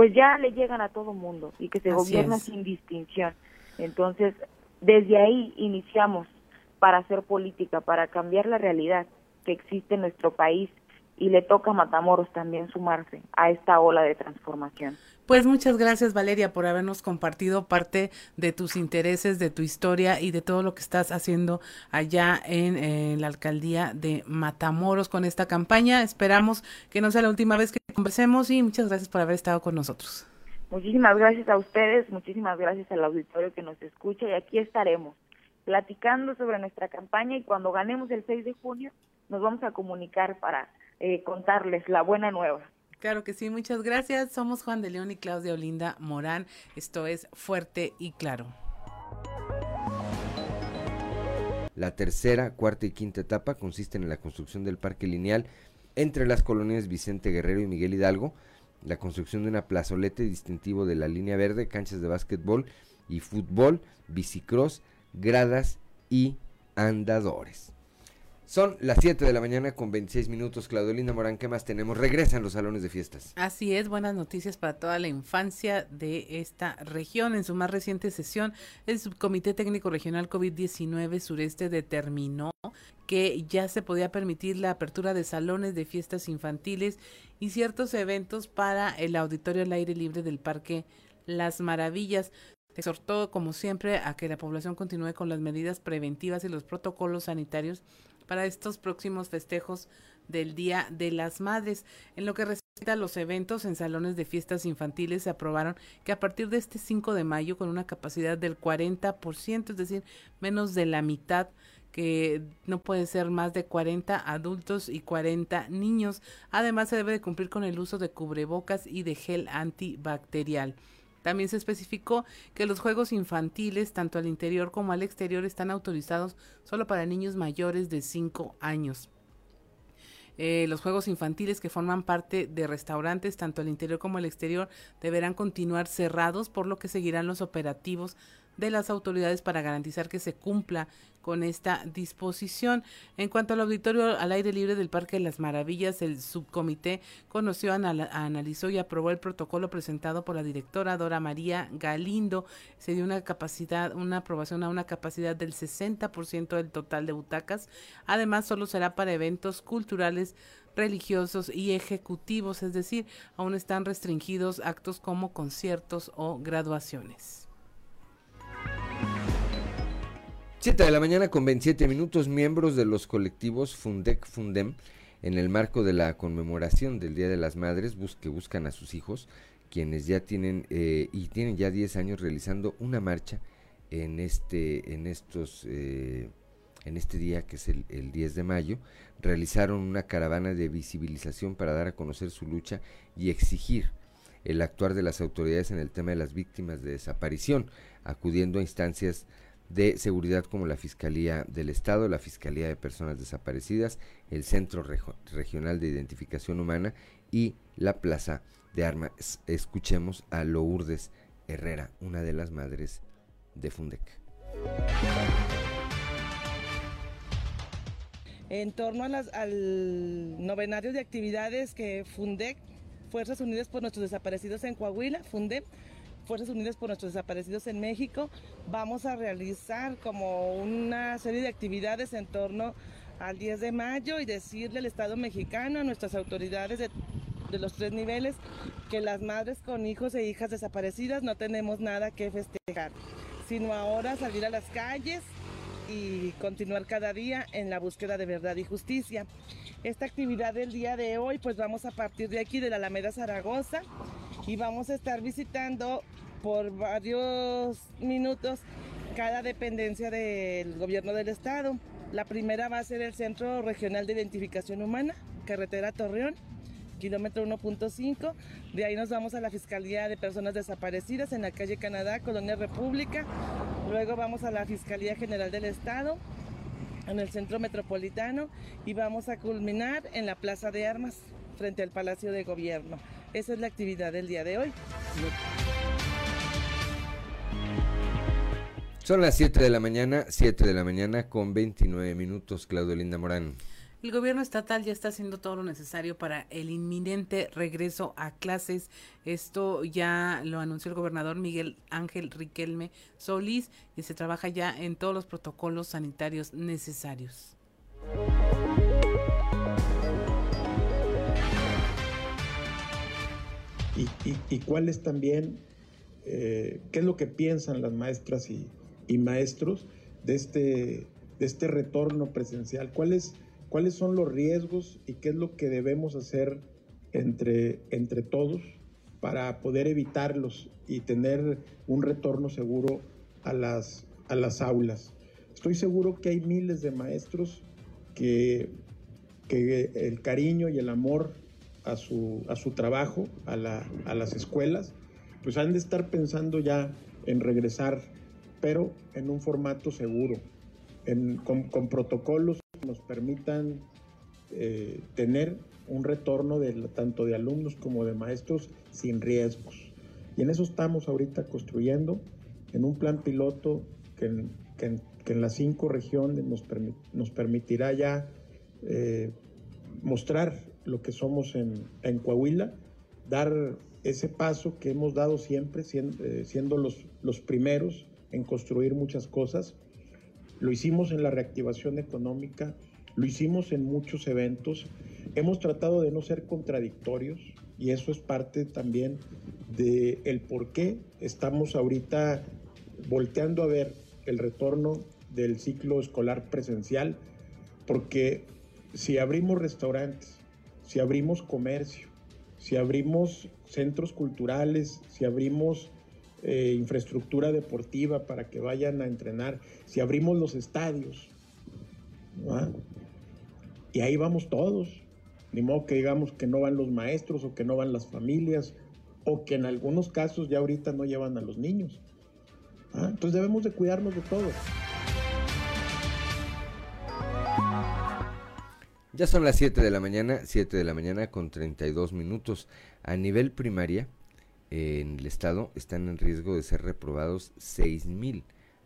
pues ya le llegan a todo mundo y que se gobierna sin distinción. Entonces, desde ahí iniciamos para hacer política, para cambiar la realidad que existe en nuestro país y le toca a Matamoros también sumarse a esta ola de transformación. Pues muchas gracias Valeria por habernos compartido parte de tus intereses, de tu historia y de todo lo que estás haciendo allá en, en, la alcaldía de Matamoros con esta campaña. Esperamos que no sea la última vez que conversemos y muchas gracias por haber estado con nosotros. Muchísimas gracias a ustedes, muchísimas gracias al auditorio que nos escucha y aquí estaremos platicando sobre nuestra campaña y cuando ganemos el 6 de junio nos vamos a comunicar para eh, contarles la buena nueva. Claro que sí, muchas gracias. Somos Juan de León y Claudia Olinda Morán. Esto es Fuerte y Claro. La tercera, cuarta y quinta etapa consisten en la construcción del parque lineal entre las colonias Vicente Guerrero y Miguel Hidalgo, la construcción de una plazolete distintivo de la línea verde, canchas de básquetbol y fútbol, bicicross, gradas y andadores. Son las 7 de la mañana con 26 minutos. Claudelina Morán, ¿qué más tenemos? Regresan los salones de fiestas. Así es, buenas noticias para toda la infancia de esta región. En su más reciente sesión, el Subcomité Técnico Regional COVID-19 Sureste determinó que ya se podía permitir la apertura de salones de fiestas infantiles y ciertos eventos para el auditorio al aire libre del Parque Las Maravillas. Exhortó, como siempre, a que la población continúe con las medidas preventivas y los protocolos sanitarios para estos próximos festejos del Día de las Madres. En lo que respecta a los eventos en salones de fiestas infantiles, se aprobaron que a partir de este 5 de mayo, con una capacidad del 40%, es decir, menos de la mitad, que no puede ser más de 40 adultos y 40 niños. Además, se debe de cumplir con el uso de cubrebocas y de gel antibacterial. También se especificó que los juegos infantiles, tanto al interior como al exterior, están autorizados solo para niños mayores de 5 años. Eh, los juegos infantiles que forman parte de restaurantes, tanto al interior como al exterior, deberán continuar cerrados, por lo que seguirán los operativos de las autoridades para garantizar que se cumpla con esta disposición. En cuanto al auditorio al aire libre del Parque de las Maravillas, el subcomité conoció, analizó y aprobó el protocolo presentado por la directora Dora María Galindo. Se dio una capacidad, una aprobación a una capacidad del 60% del total de butacas. Además, solo será para eventos culturales religiosos y ejecutivos, es decir, aún están restringidos actos como conciertos o graduaciones. 7 de la mañana con 27 minutos, miembros de los colectivos Fundec Fundem, en el marco de la conmemoración del Día de las Madres, que buscan a sus hijos, quienes ya tienen eh, y tienen ya 10 años realizando una marcha en este, en estos, eh, en este día que es el, el 10 de mayo, realizaron una caravana de visibilización para dar a conocer su lucha y exigir el actuar de las autoridades en el tema de las víctimas de desaparición, acudiendo a instancias de seguridad como la Fiscalía del Estado, la Fiscalía de Personas Desaparecidas, el Centro Regional de Identificación Humana y la Plaza de Armas. Escuchemos a Lourdes Herrera, una de las madres de Fundec. en torno a al novenario de actividades que fundé Fuerzas Unidas por nuestros desaparecidos en Coahuila, fundé Fuerzas Unidas por nuestros desaparecidos en México, vamos a realizar como una serie de actividades en torno al 10 de mayo y decirle al Estado mexicano, a nuestras autoridades de, de los tres niveles, que las madres con hijos e hijas desaparecidas no tenemos nada que festejar, sino ahora salir a las calles y continuar cada día en la búsqueda de verdad y justicia. Esta actividad del día de hoy, pues vamos a partir de aquí, de la Alameda Zaragoza, y vamos a estar visitando por varios minutos cada dependencia del gobierno del estado. La primera va a ser el Centro Regional de Identificación Humana, carretera Torreón, kilómetro 1.5. De ahí nos vamos a la Fiscalía de Personas Desaparecidas en la calle Canadá, Colonia República. Luego vamos a la Fiscalía General del Estado, en el Centro Metropolitano, y vamos a culminar en la Plaza de Armas, frente al Palacio de Gobierno. Esa es la actividad del día de hoy. Son las 7 de la mañana, 7 de la mañana con 29 minutos, Claudio Linda Morán. El gobierno estatal ya está haciendo todo lo necesario para el inminente regreso a clases. Esto ya lo anunció el gobernador Miguel Ángel Riquelme Solís y se trabaja ya en todos los protocolos sanitarios necesarios. Y, cuál es también, eh, qué es lo que piensan las maestras y, y maestros de este, de este retorno presencial, cuáles cuáles son los riesgos y qué es lo que debemos hacer entre, entre todos para poder evitarlos y tener un retorno seguro a las, a las aulas. Estoy seguro que hay miles de maestros que, que el cariño y el amor a su, a su trabajo, a, la, a las escuelas, pues han de estar pensando ya en regresar, pero en un formato seguro, con, con protocolos nos permitan eh, tener un retorno de, tanto de alumnos como de maestros sin riesgos. Y en eso estamos ahorita construyendo, en un plan piloto que en, que en, las cinco regiones nos, nos permitirá ya eh, mostrar lo que somos en, en, Coahuila, dar ese paso que hemos dado siempre, siendo, eh, siendo los, los primeros en construir muchas cosas lo hicimos en la reactivación económica, lo hicimos en muchos eventos. Hemos tratado de no ser contradictorios y eso es parte también del el por qué estamos ahorita volteando a ver el retorno del ciclo escolar presencial, porque si abrimos restaurantes, si abrimos comercio, si abrimos centros culturales, si abrimos eh, infraestructura deportiva para que vayan a entrenar, si abrimos los estadios, y ahí vamos todos, ni modo que digamos que no van los maestros o que no van las familias, o que en algunos casos ya ahorita no llevan a los niños. Entonces debemos de cuidarnos de todo. Ya son las 7 de la mañana, 7 de la mañana con 32 minutos. A nivel primaria, en el estado están en riesgo de ser reprobados mil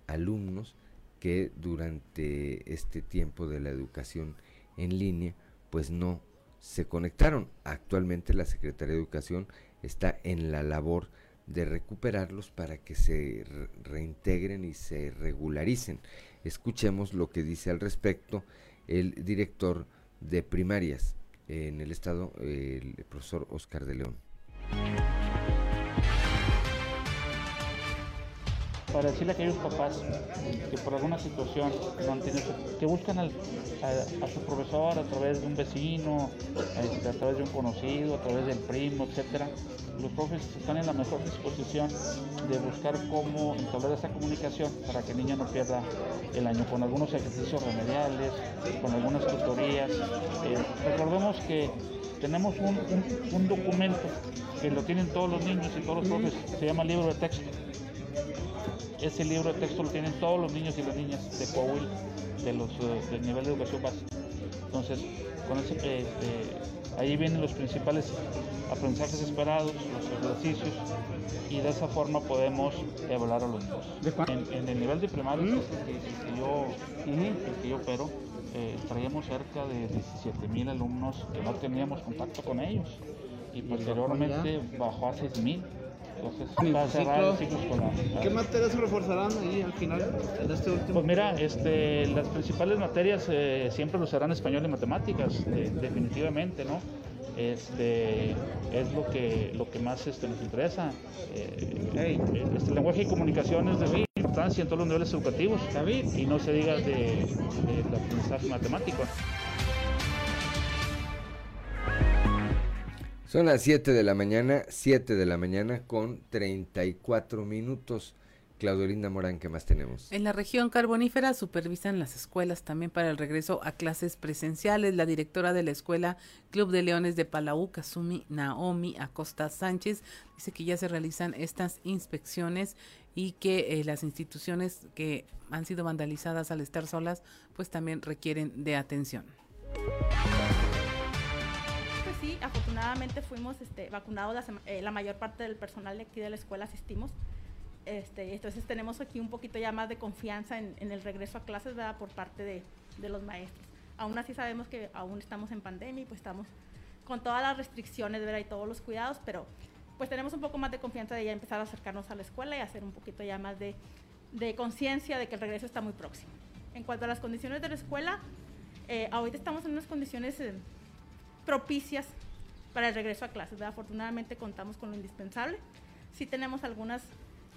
alumnos que durante este tiempo de la educación en línea pues no se conectaron. Actualmente la Secretaría de Educación está en la labor de recuperarlos para que se reintegren y se regularicen. Escuchemos lo que dice al respecto el director de primarias en el estado, el profesor Oscar de León. Para decirle a aquellos papás que por alguna situación no que buscan a, su profesor a través de un vecino, este, a través de un conocido, a través del primo, etcétera, los profes están en la mejor disposición de buscar cómo entablar esa comunicación para que el niño no pierda el año con algunos ejercicios remediales, con algunas tutorías. Eh, recordemos que tenemos un, un documento que lo tienen todos los niños y todos los profes, se llama libro de texto ese libro de texto lo tienen todos los niños y las niñas de Coahuila, de los, eh, del nivel de educación básica. Entonces, con ese, este, Ahí vienen los principales aprendizajes esperados, los ejercicios, y de esa forma podemos evaluar a los dos. En, en el nivel de primaria, ¿Mm? que, que yo, el que yo opero, eh, traíamos cerca de 17 mil alumnos que no teníamos contacto con ellos y posteriormente bajó a 6 mil. Entonces, En el ciclo, escolar. ¿Qué materias reforzarán ahí al final de este último? Pues mira, este, las principales materias eh, siempre lo serán español y matemáticas, de- definitivamente, ¿no? Este, es lo que, lo que más este, nos interesa. Eh, este lenguaje y comunicaciones de gran importancia en todos los niveles educativos. Y no se diga de, del aprendizaje matemático. Son las 7 de la mañana, 7 de la mañana con 34 minutos. Claudelinda Morán, ¿qué más tenemos? En la región carbonífera supervisan las escuelas también para el regreso a clases presenciales. La directora de la escuela Club de Leones de Palau, Kazumi Naomi Acosta Sánchez, dice que ya se realizan estas inspecciones y que eh, las instituciones que han sido vandalizadas al estar solas, pues también requieren de atención. Sí, afortunadamente fuimos este, vacunados, la, eh, la mayor parte del personal de aquí de la escuela asistimos. Este, entonces tenemos aquí un poquito ya más de confianza en, en el regreso a clases ¿verdad? por parte de, de los maestros. Aún así sabemos que aún estamos en pandemia y pues estamos con todas las restricciones ¿verdad? y todos los cuidados, pero pues tenemos un poco más de confianza de ya empezar a acercarnos a la escuela y hacer un poquito ya más de, de conciencia de que el regreso está muy próximo. En cuanto a las condiciones de la escuela, eh, ahorita estamos en unas condiciones eh, propicias para el regreso a clases. ¿verdad? Afortunadamente contamos con lo indispensable. Sí tenemos algunas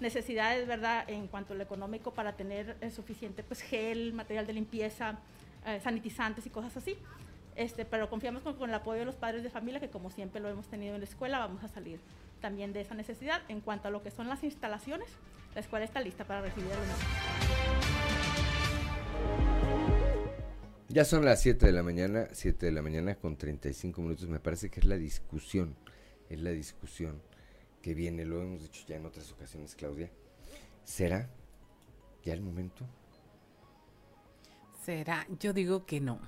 necesidades, ¿verdad?, en cuanto a lo económico para tener eh, suficiente pues gel, material de limpieza, eh, sanitizantes y cosas así. Este, pero confiamos con, el apoyo de los padres de familia, que como siempre lo hemos tenido en la escuela, vamos a salir también de esa necesidad. En cuanto a lo que son las instalaciones, la escuela está lista para recibir a los niños. Ya son las 7 de la mañana, 7 de la mañana con 35 minutos. Me parece que es la discusión, es la discusión que viene, lo hemos dicho ya en otras ocasiones, Claudia. ¿Será ya el momento? ¿Será? Yo digo que no.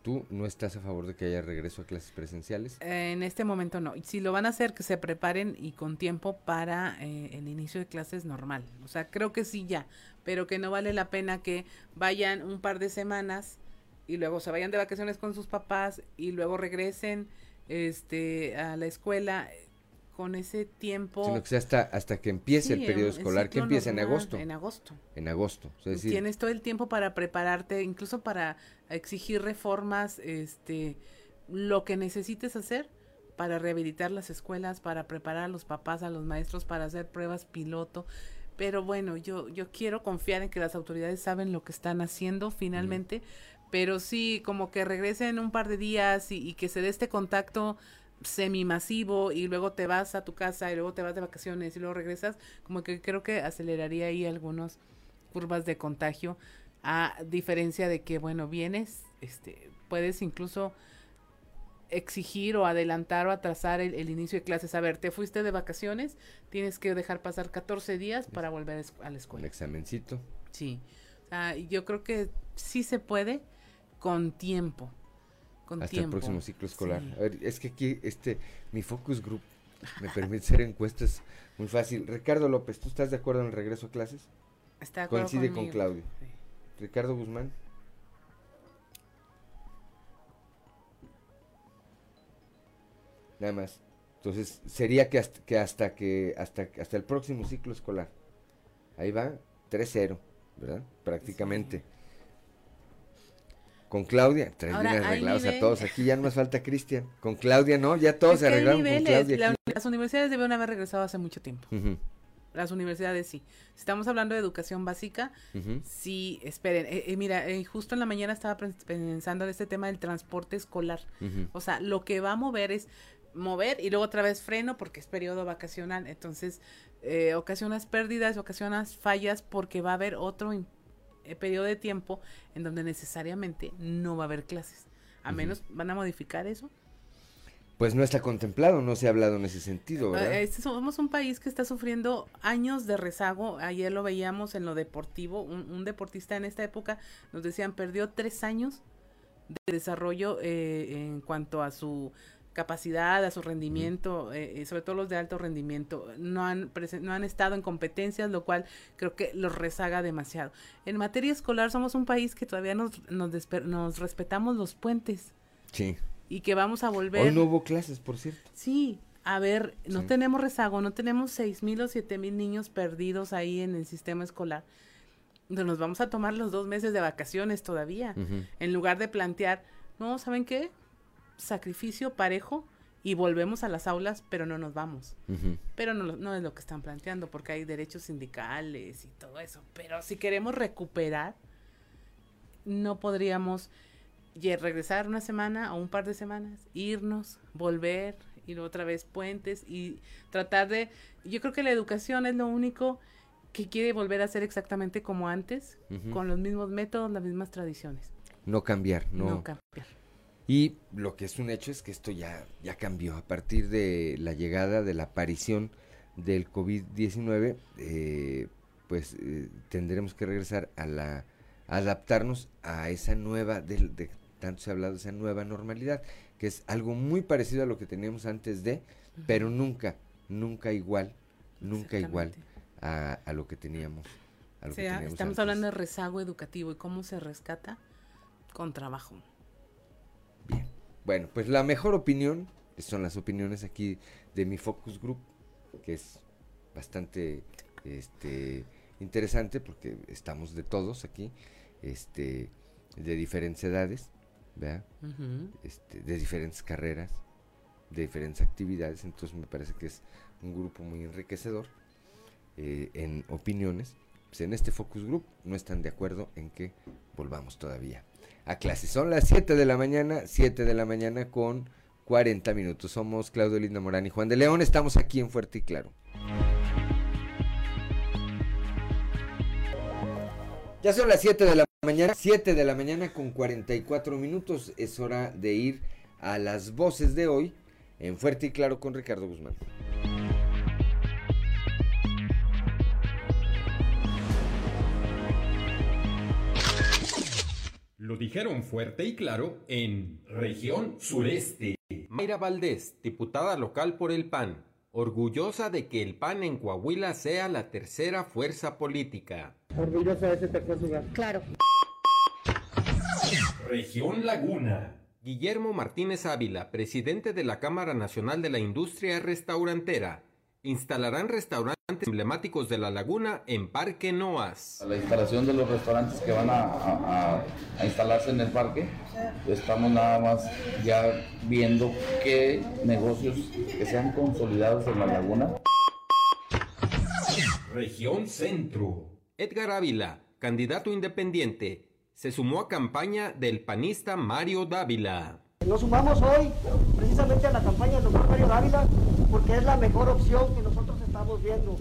¿Tú no estás a favor de que haya regreso a clases presenciales? En este momento no. Si lo van a hacer, que se preparen y con tiempo para eh, el inicio de clases normal. O sea, creo que sí ya, pero que no vale la pena que vayan un par de semanas y luego se vayan de vacaciones con sus papás y luego regresen este a la escuela con ese tiempo. Sino que sea hasta, hasta que empiece Sí, el periodo escolar, que empieza en agosto. En agosto. En agosto. o sea, es decir, Tienes todo el tiempo para prepararte, incluso para exigir reformas, este, lo que necesites hacer para rehabilitar las escuelas, para preparar a los papás, a los maestros, para hacer pruebas piloto. Pero bueno, yo, yo quiero confiar en que las autoridades saben lo que están haciendo finalmente, pero sí, como que regresen un par de días y, y que se dé este contacto semimasivo y luego te vas a tu casa y luego te vas de vacaciones y luego regresas, como que creo que aceleraría ahí algunos curvas de contagio a diferencia de que bueno vienes este puedes incluso exigir o adelantar o atrasar el, el inicio de clases. A ver te fuiste de vacaciones tienes que dejar pasar 14 días para volver a la un escuela examencito. sí. O sea, yo creo que sí se puede con tiempo con hasta tiempo el próximo ciclo escolar. Sí. A ver, es que aquí este mi focus group me permite hacer encuestas muy fácil. Ricardo López, ¿tú estás de acuerdo en el regreso a clases? Está de acuerdo Coincide con. Claudio. Ricardo Guzmán. Nada más. Entonces, sería que hasta que hasta que hasta, hasta el próximo ciclo escolar. Ahí va 3-0, ¿verdad? Prácticamente. Con Claudia, traen Ahora, bien hay arreglados a todos. Aquí ya no más falta Cristian. Con Claudia no, ya todos Es se arreglaron con Claudia. la- las universidades deben haber regresado hace mucho tiempo. Las universidades sí. Si estamos hablando de educación básica, sí, esperen. Eh, eh, mira, eh, justo en la mañana estaba pens- pensando en este tema del transporte escolar. O sea, lo que va a mover es mover y luego otra vez freno porque es periodo vacacional. Entonces, eh, ocasionas pérdidas, ocasionas fallas porque va a haber otro im- eh, periodo de tiempo en donde necesariamente no va a haber clases. A menos van a modificar eso. Pues no está contemplado, no se ha hablado en ese sentido, ¿verdad? Eh, este somos un país que está sufriendo años de rezago. Ayer lo veíamos en lo deportivo. Un, un deportista en esta época nos decían perdió tres años de desarrollo eh, en cuanto a su capacidad, a su rendimiento, eh, eh, sobre todo los de alto rendimiento, no han, no han estado en competencias, lo cual creo que los rezaga demasiado. En materia escolar somos un país que todavía nos, nos, nos respetamos los puentes. Sí. Y que vamos a volver... Hoy no hubo clases, por cierto. Sí, a ver, no tenemos rezago, no tenemos seis mil o siete mil niños perdidos ahí en el sistema escolar. Nos vamos a tomar los dos meses de vacaciones todavía, en lugar de plantear, no, ¿saben qué? Sacrificio parejo y volvemos a las aulas, pero no nos vamos. Pero no, no es lo que están planteando, porque hay derechos sindicales y todo eso. Pero si queremos recuperar, no podríamos regresar una semana o un par de semanas, irnos, volver, ir otra vez puentes y tratar de... Yo creo que la educación es lo único que quiere volver a ser exactamente como antes, con los mismos métodos, las mismas tradiciones. No cambiar, no, no cambiar. Y lo que es un hecho es que esto ya, ya cambió. A partir de la llegada, de la aparición del COVID-19, eh, pues eh, tendremos que regresar a la adaptarnos a esa nueva, de, tanto se ha hablado de esa nueva normalidad, que es algo muy parecido a lo que teníamos antes de, pero nunca, nunca igual, nunca igual a, a, lo que teníamos. o sea, estamos hablando de rezago educativo y cómo se rescata con trabajo. Bueno, pues la mejor opinión son las opiniones aquí de mi focus group, que es bastante este interesante porque estamos de todos aquí, este de diferentes edades, este, de diferentes carreras, de diferentes actividades, entonces me parece que es un grupo muy enriquecedor eh, en opiniones. Pues en este focus group no están de acuerdo en que volvamos todavía a clase. Son las 7 de la mañana, 7 de la mañana con 40 minutos. Somos Claudio Linda Morán y Juan de León. Estamos aquí en Fuerte y Claro. Ya son las 7 de la mañana, 7 de la mañana con 44 minutos. Es hora de ir a las voces de hoy en Fuerte y Claro con Ricardo Guzmán. Lo dijeron fuerte y claro en Región Sureste. Mayra Valdés, diputada local por el PAN, orgullosa de que el PAN en Coahuila sea la tercera fuerza política. Orgullosa de ese tercer lugar. Claro. Región Laguna. Guillermo Martínez Ávila, presidente de la Cámara Nacional de la Industria Restaurantera, instalarán restaurantes emblemáticos de la laguna en Parque Noas. La instalación de los restaurantes que van a, instalarse en el parque, estamos nada más ya viendo qué negocios que sean consolidados en la laguna. Región Centro. Edgar Ávila, candidato independiente, se sumó a campaña del panista Mario Dávila. Nos sumamos hoy precisamente a la campaña del doctor Mario Dávila porque es la mejor opción que nosotros estamos viendo.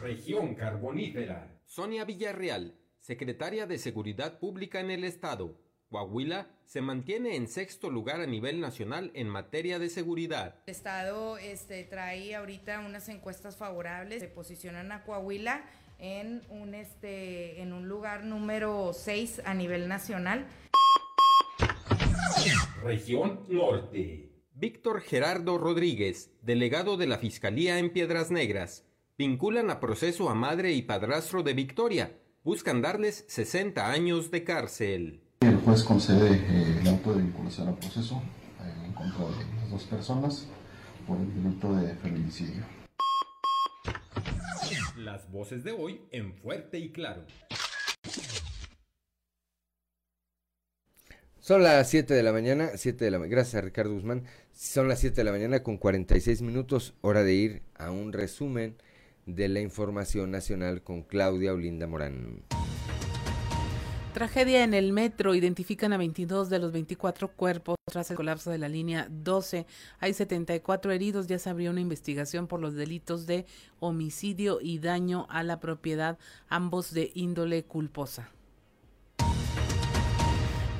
Región Carbonífera. Sonia Villarreal, secretaria de Seguridad Pública en el Estado. Coahuila se mantiene en sexto lugar a nivel nacional en materia de seguridad. El Estado este, trae ahorita unas encuestas favorables, se posicionan a Coahuila en un, este, en un lugar número 6 a nivel nacional. Región Norte. Víctor Gerardo Rodríguez, delegado de la Fiscalía en Piedras Negras, vinculan a proceso a madre y padrastro de Victoria. Buscan darles 60 años de cárcel. El juez concede eh, el auto de vinculación a proceso eh, en contra de las dos personas por el delito de feminicidio. Las voces de hoy en Fuerte y Claro. Son las 7 de la mañana, 7 de la Gracias Ricardo Guzmán. Son las 7 de la mañana con 46 minutos, hora de ir a un resumen de la información nacional con Claudia Olinda Morán. Tragedia en el metro. Identifican a 22 de los 24 cuerpos tras el colapso de la línea 12. Hay 74 heridos. Ya se abrió una investigación por los delitos de homicidio y daño a la propiedad, ambos de índole culposa.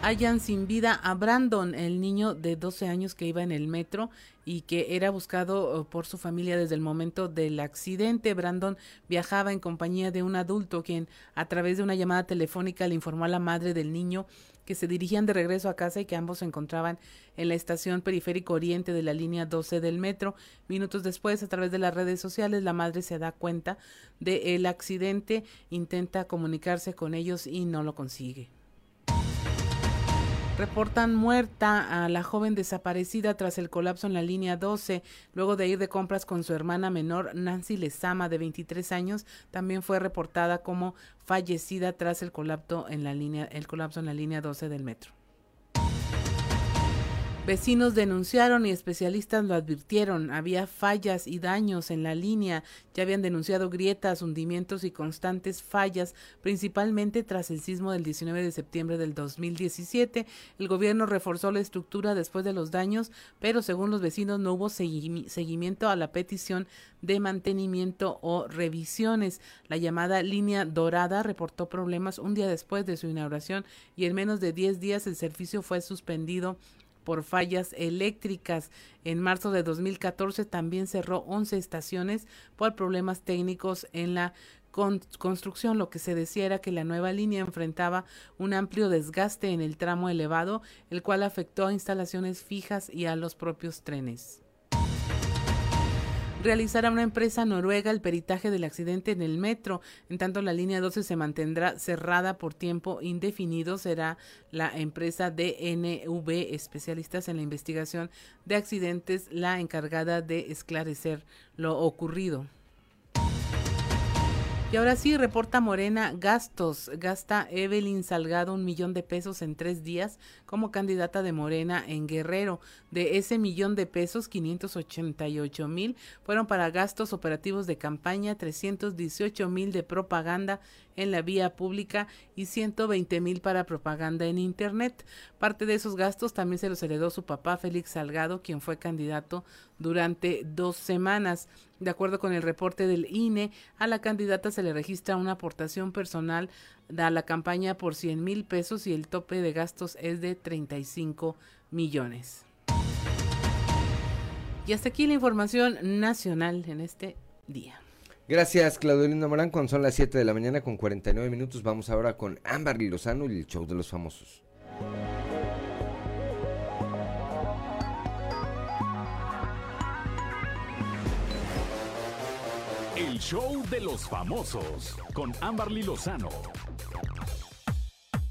Hallan sin vida a Brandon, el niño de 12 años que iba en el metro y que era buscado eh, por su familia desde el momento del accidente. Brandon viajaba en compañía de un adulto quien a través de una llamada telefónica le informó a la madre del niño que se dirigían de regreso a casa y que ambos se encontraban en la estación periférico oriente de la línea 12 del metro. Minutos después, a través de las redes sociales, la madre se da cuenta del accidente, intenta comunicarse con ellos y no lo consigue. Reportan muerta a la joven desaparecida tras el colapso en la línea 12. Luego de ir de compras con su hermana menor, Nancy Lezama, de 23 años, también fue reportada como fallecida tras el colapso en la línea, el colapso en la línea 12 del metro. Vecinos denunciaron y especialistas lo advirtieron. Había fallas y daños en la línea. Ya habían denunciado grietas, hundimientos y constantes fallas, principalmente tras el sismo del 19 de septiembre del 2017. El gobierno reforzó la estructura después de los daños, pero según los vecinos no hubo seguimiento a la petición de mantenimiento o revisiones. La llamada línea dorada reportó problemas un día después de su inauguración y en menos de 10 días el servicio fue suspendido por fallas eléctricas. En marzo de 2014 también cerró 11 estaciones por problemas técnicos en la construcción. Lo que se decía era que la nueva línea enfrentaba un amplio desgaste en el tramo elevado, el cual afectó a instalaciones fijas y a los propios trenes realizará una empresa noruega el peritaje del accidente en el metro. En tanto, la línea 12 se mantendrá cerrada por tiempo indefinido. Será la empresa DNV, especialistas en la investigación de accidentes, la encargada de esclarecer lo ocurrido. Y ahora sí, reporta Morena gastos. Gasta Evelyn Salgado un millón de pesos en tres días como candidata de Morena en Guerrero. De ese millón de pesos, 588 mil fueron para gastos operativos de campaña, 318 mil de propaganda en la vía pública y 120 mil para propaganda en Internet. Parte de esos gastos también se los heredó su papá Félix Salgado, quien fue candidato durante dos semanas. De acuerdo con el reporte del INE, a la candidata se le registra una aportación personal a la campaña por 100 mil pesos y el tope de gastos es de 35 millones. Y hasta aquí la información nacional en este día. Gracias, Claudelina Morán. Cuando son las 7 de la mañana con 49 minutos, vamos ahora con Ámbar Lozano y el show de los famosos. El show de los famosos con Ámbar Lozano.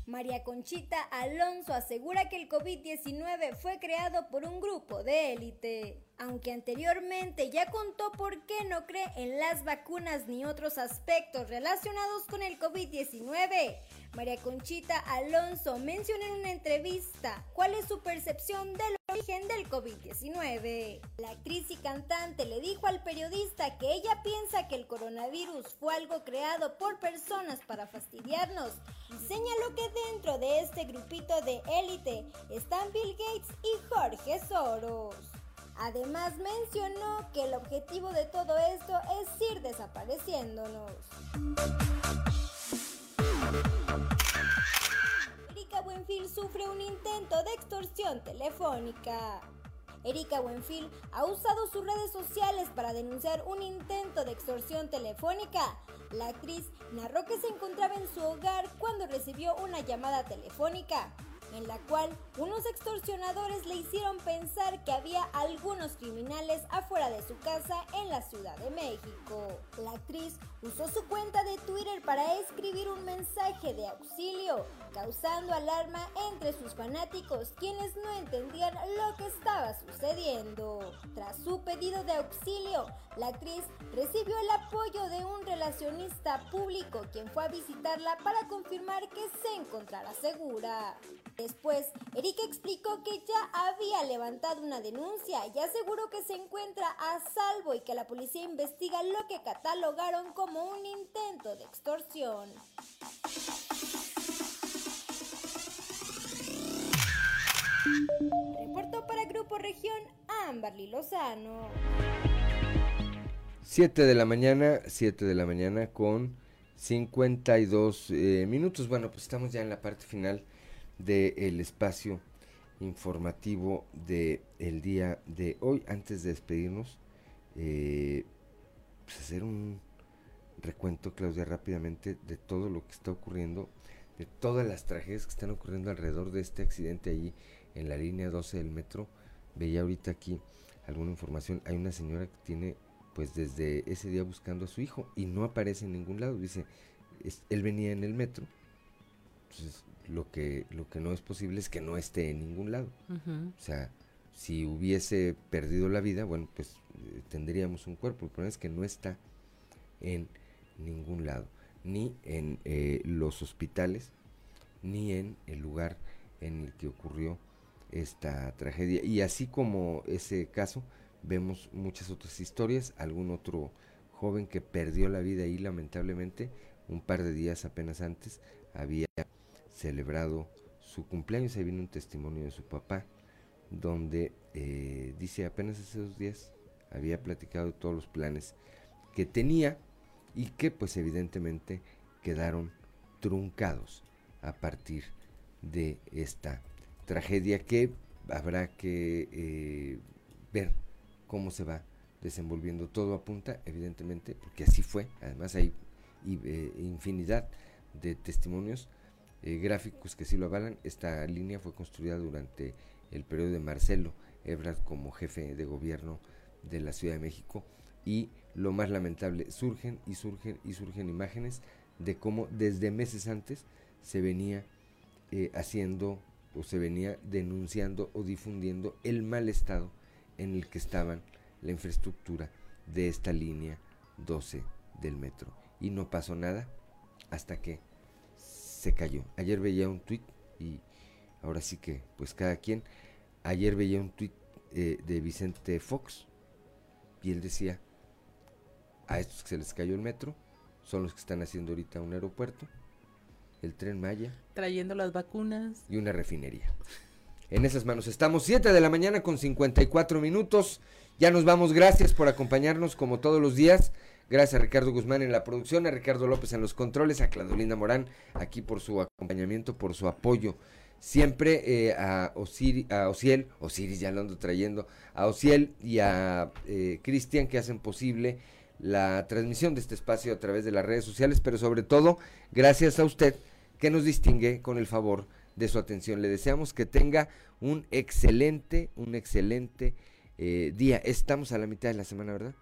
María Conchita Alonso asegura que el COVID-19 fue creado por un grupo de élite. Aunque anteriormente ya contó por qué no cree en las vacunas ni otros aspectos relacionados con el COVID-19, María Conchita Alonso mencionó en una entrevista cuál es su percepción del origen del COVID-19. La actriz y cantante le dijo al periodista que ella piensa que el coronavirus fue algo creado por personas para fastidiarnos señaló que dentro de este grupito de élite están Bill Gates y Jorge Soros. Además mencionó que el objetivo de todo esto es ir desapareciéndonos. Erika Buenfil sufre un intento de extorsión telefónica. Erika Buenfil ha usado sus redes sociales para denunciar un intento de extorsión telefónica. La actriz narró que se encontraba en su hogar cuando recibió una llamada telefónica en la cual unos extorsionadores le hicieron pensar que había algunos criminales afuera de su casa en la Ciudad de México. La actriz usó su cuenta de Twitter para escribir un mensaje de auxilio, causando alarma entre sus fanáticos quienes no entendían lo que estaba sucediendo. Tras su pedido de auxilio, la actriz recibió el apoyo de un relacionista público quien fue a visitarla para confirmar que se encontrara segura. Después, Erika explicó que ya había levantado una denuncia y aseguró que se encuentra a salvo y que la policía investiga lo que catalogaron como un intento de extorsión. Reportó para Grupo Región Amberly Lozano. 7 de la mañana, 7 de la mañana con 52 eh, minutos. Bueno, pues estamos ya en la parte final del espacio informativo de el día de hoy. Antes de despedirnos, eh, pues hacer un recuento, Claudia, rápidamente de todo lo que está ocurriendo, de todas las tragedias que están ocurriendo alrededor de este accidente allí en la línea 12 del metro. Veía ahorita aquí alguna información. Hay una señora que tiene, pues desde ese día buscando a su hijo y no aparece en ningún lado. Dice, él venía en el metro. Entonces, lo que, lo que no es posible es que no esté en ningún lado. O sea, si hubiese perdido la vida, bueno, pues eh, tendríamos un cuerpo. El problema es que no está en ningún lado, ni en eh, los hospitales, ni en el lugar en el que ocurrió esta tragedia. Y así como ese caso, vemos muchas otras historias, algún otro joven que perdió la vida ahí lamentablemente un par de días apenas antes había celebrado su cumpleaños, ahí viene un testimonio de su papá, donde eh, dice apenas hace dos días había platicado de todos los planes que tenía y que pues evidentemente quedaron truncados a partir de esta tragedia que habrá que eh, ver cómo se va desenvolviendo. Todo apunta, evidentemente, porque así fue. Además hay eh, infinidad de testimonios eh, gráficos que sí lo avalan. Esta línea fue construida durante el periodo de Marcelo Ebrard como jefe de gobierno de la Ciudad de México y lo más lamentable, surgen y surgen y surgen imágenes de cómo desde meses antes se venía haciendo o se venía denunciando o difundiendo el mal estado en el que estaban la infraestructura de esta línea 12 del metro. Y no pasó nada hasta que se cayó. Ayer veía un tweet y ahora sí que, pues cada quien, ayer veía un tweet eh, de Vicente Fox y él decía, a estos que se les cayó el metro, son los que están haciendo ahorita un aeropuerto el tren Maya. Trayendo las vacunas. Y una refinería. En esas manos estamos, 7 de la mañana con 54 minutos. Ya nos vamos, gracias por acompañarnos como todos los días. Gracias a Ricardo Guzmán en la producción, a Ricardo López en los controles, a Claudelina Morán aquí por su acompañamiento, por su apoyo. Siempre eh, a, Osir, a Osiel, Osiris ya lo ando trayendo, a Osiel y a eh, Cristian que hacen posible la transmisión de este espacio a través de las redes sociales, pero sobre todo gracias a usted que nos distingue con el favor de su atención. Le deseamos que tenga un excelente, un excelente eh, día. Estamos a la mitad de la semana, ¿verdad?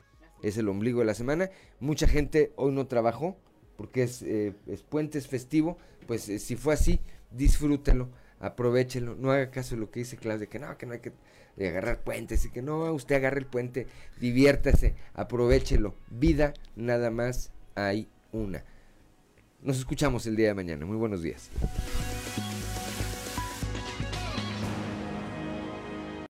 Es el ombligo de la semana. Mucha gente hoy no trabajó porque es, eh, es puente, es festivo. Pues eh, si fue así, disfrútelo, aprovechelo. No haga caso de lo que dice Claudia, que no, que no hay que agarrar puentes y que no, usted agarre el puente, diviértase, aprovechelo. Vida nada más hay una. Nos escuchamos el día de mañana. Muy buenos días.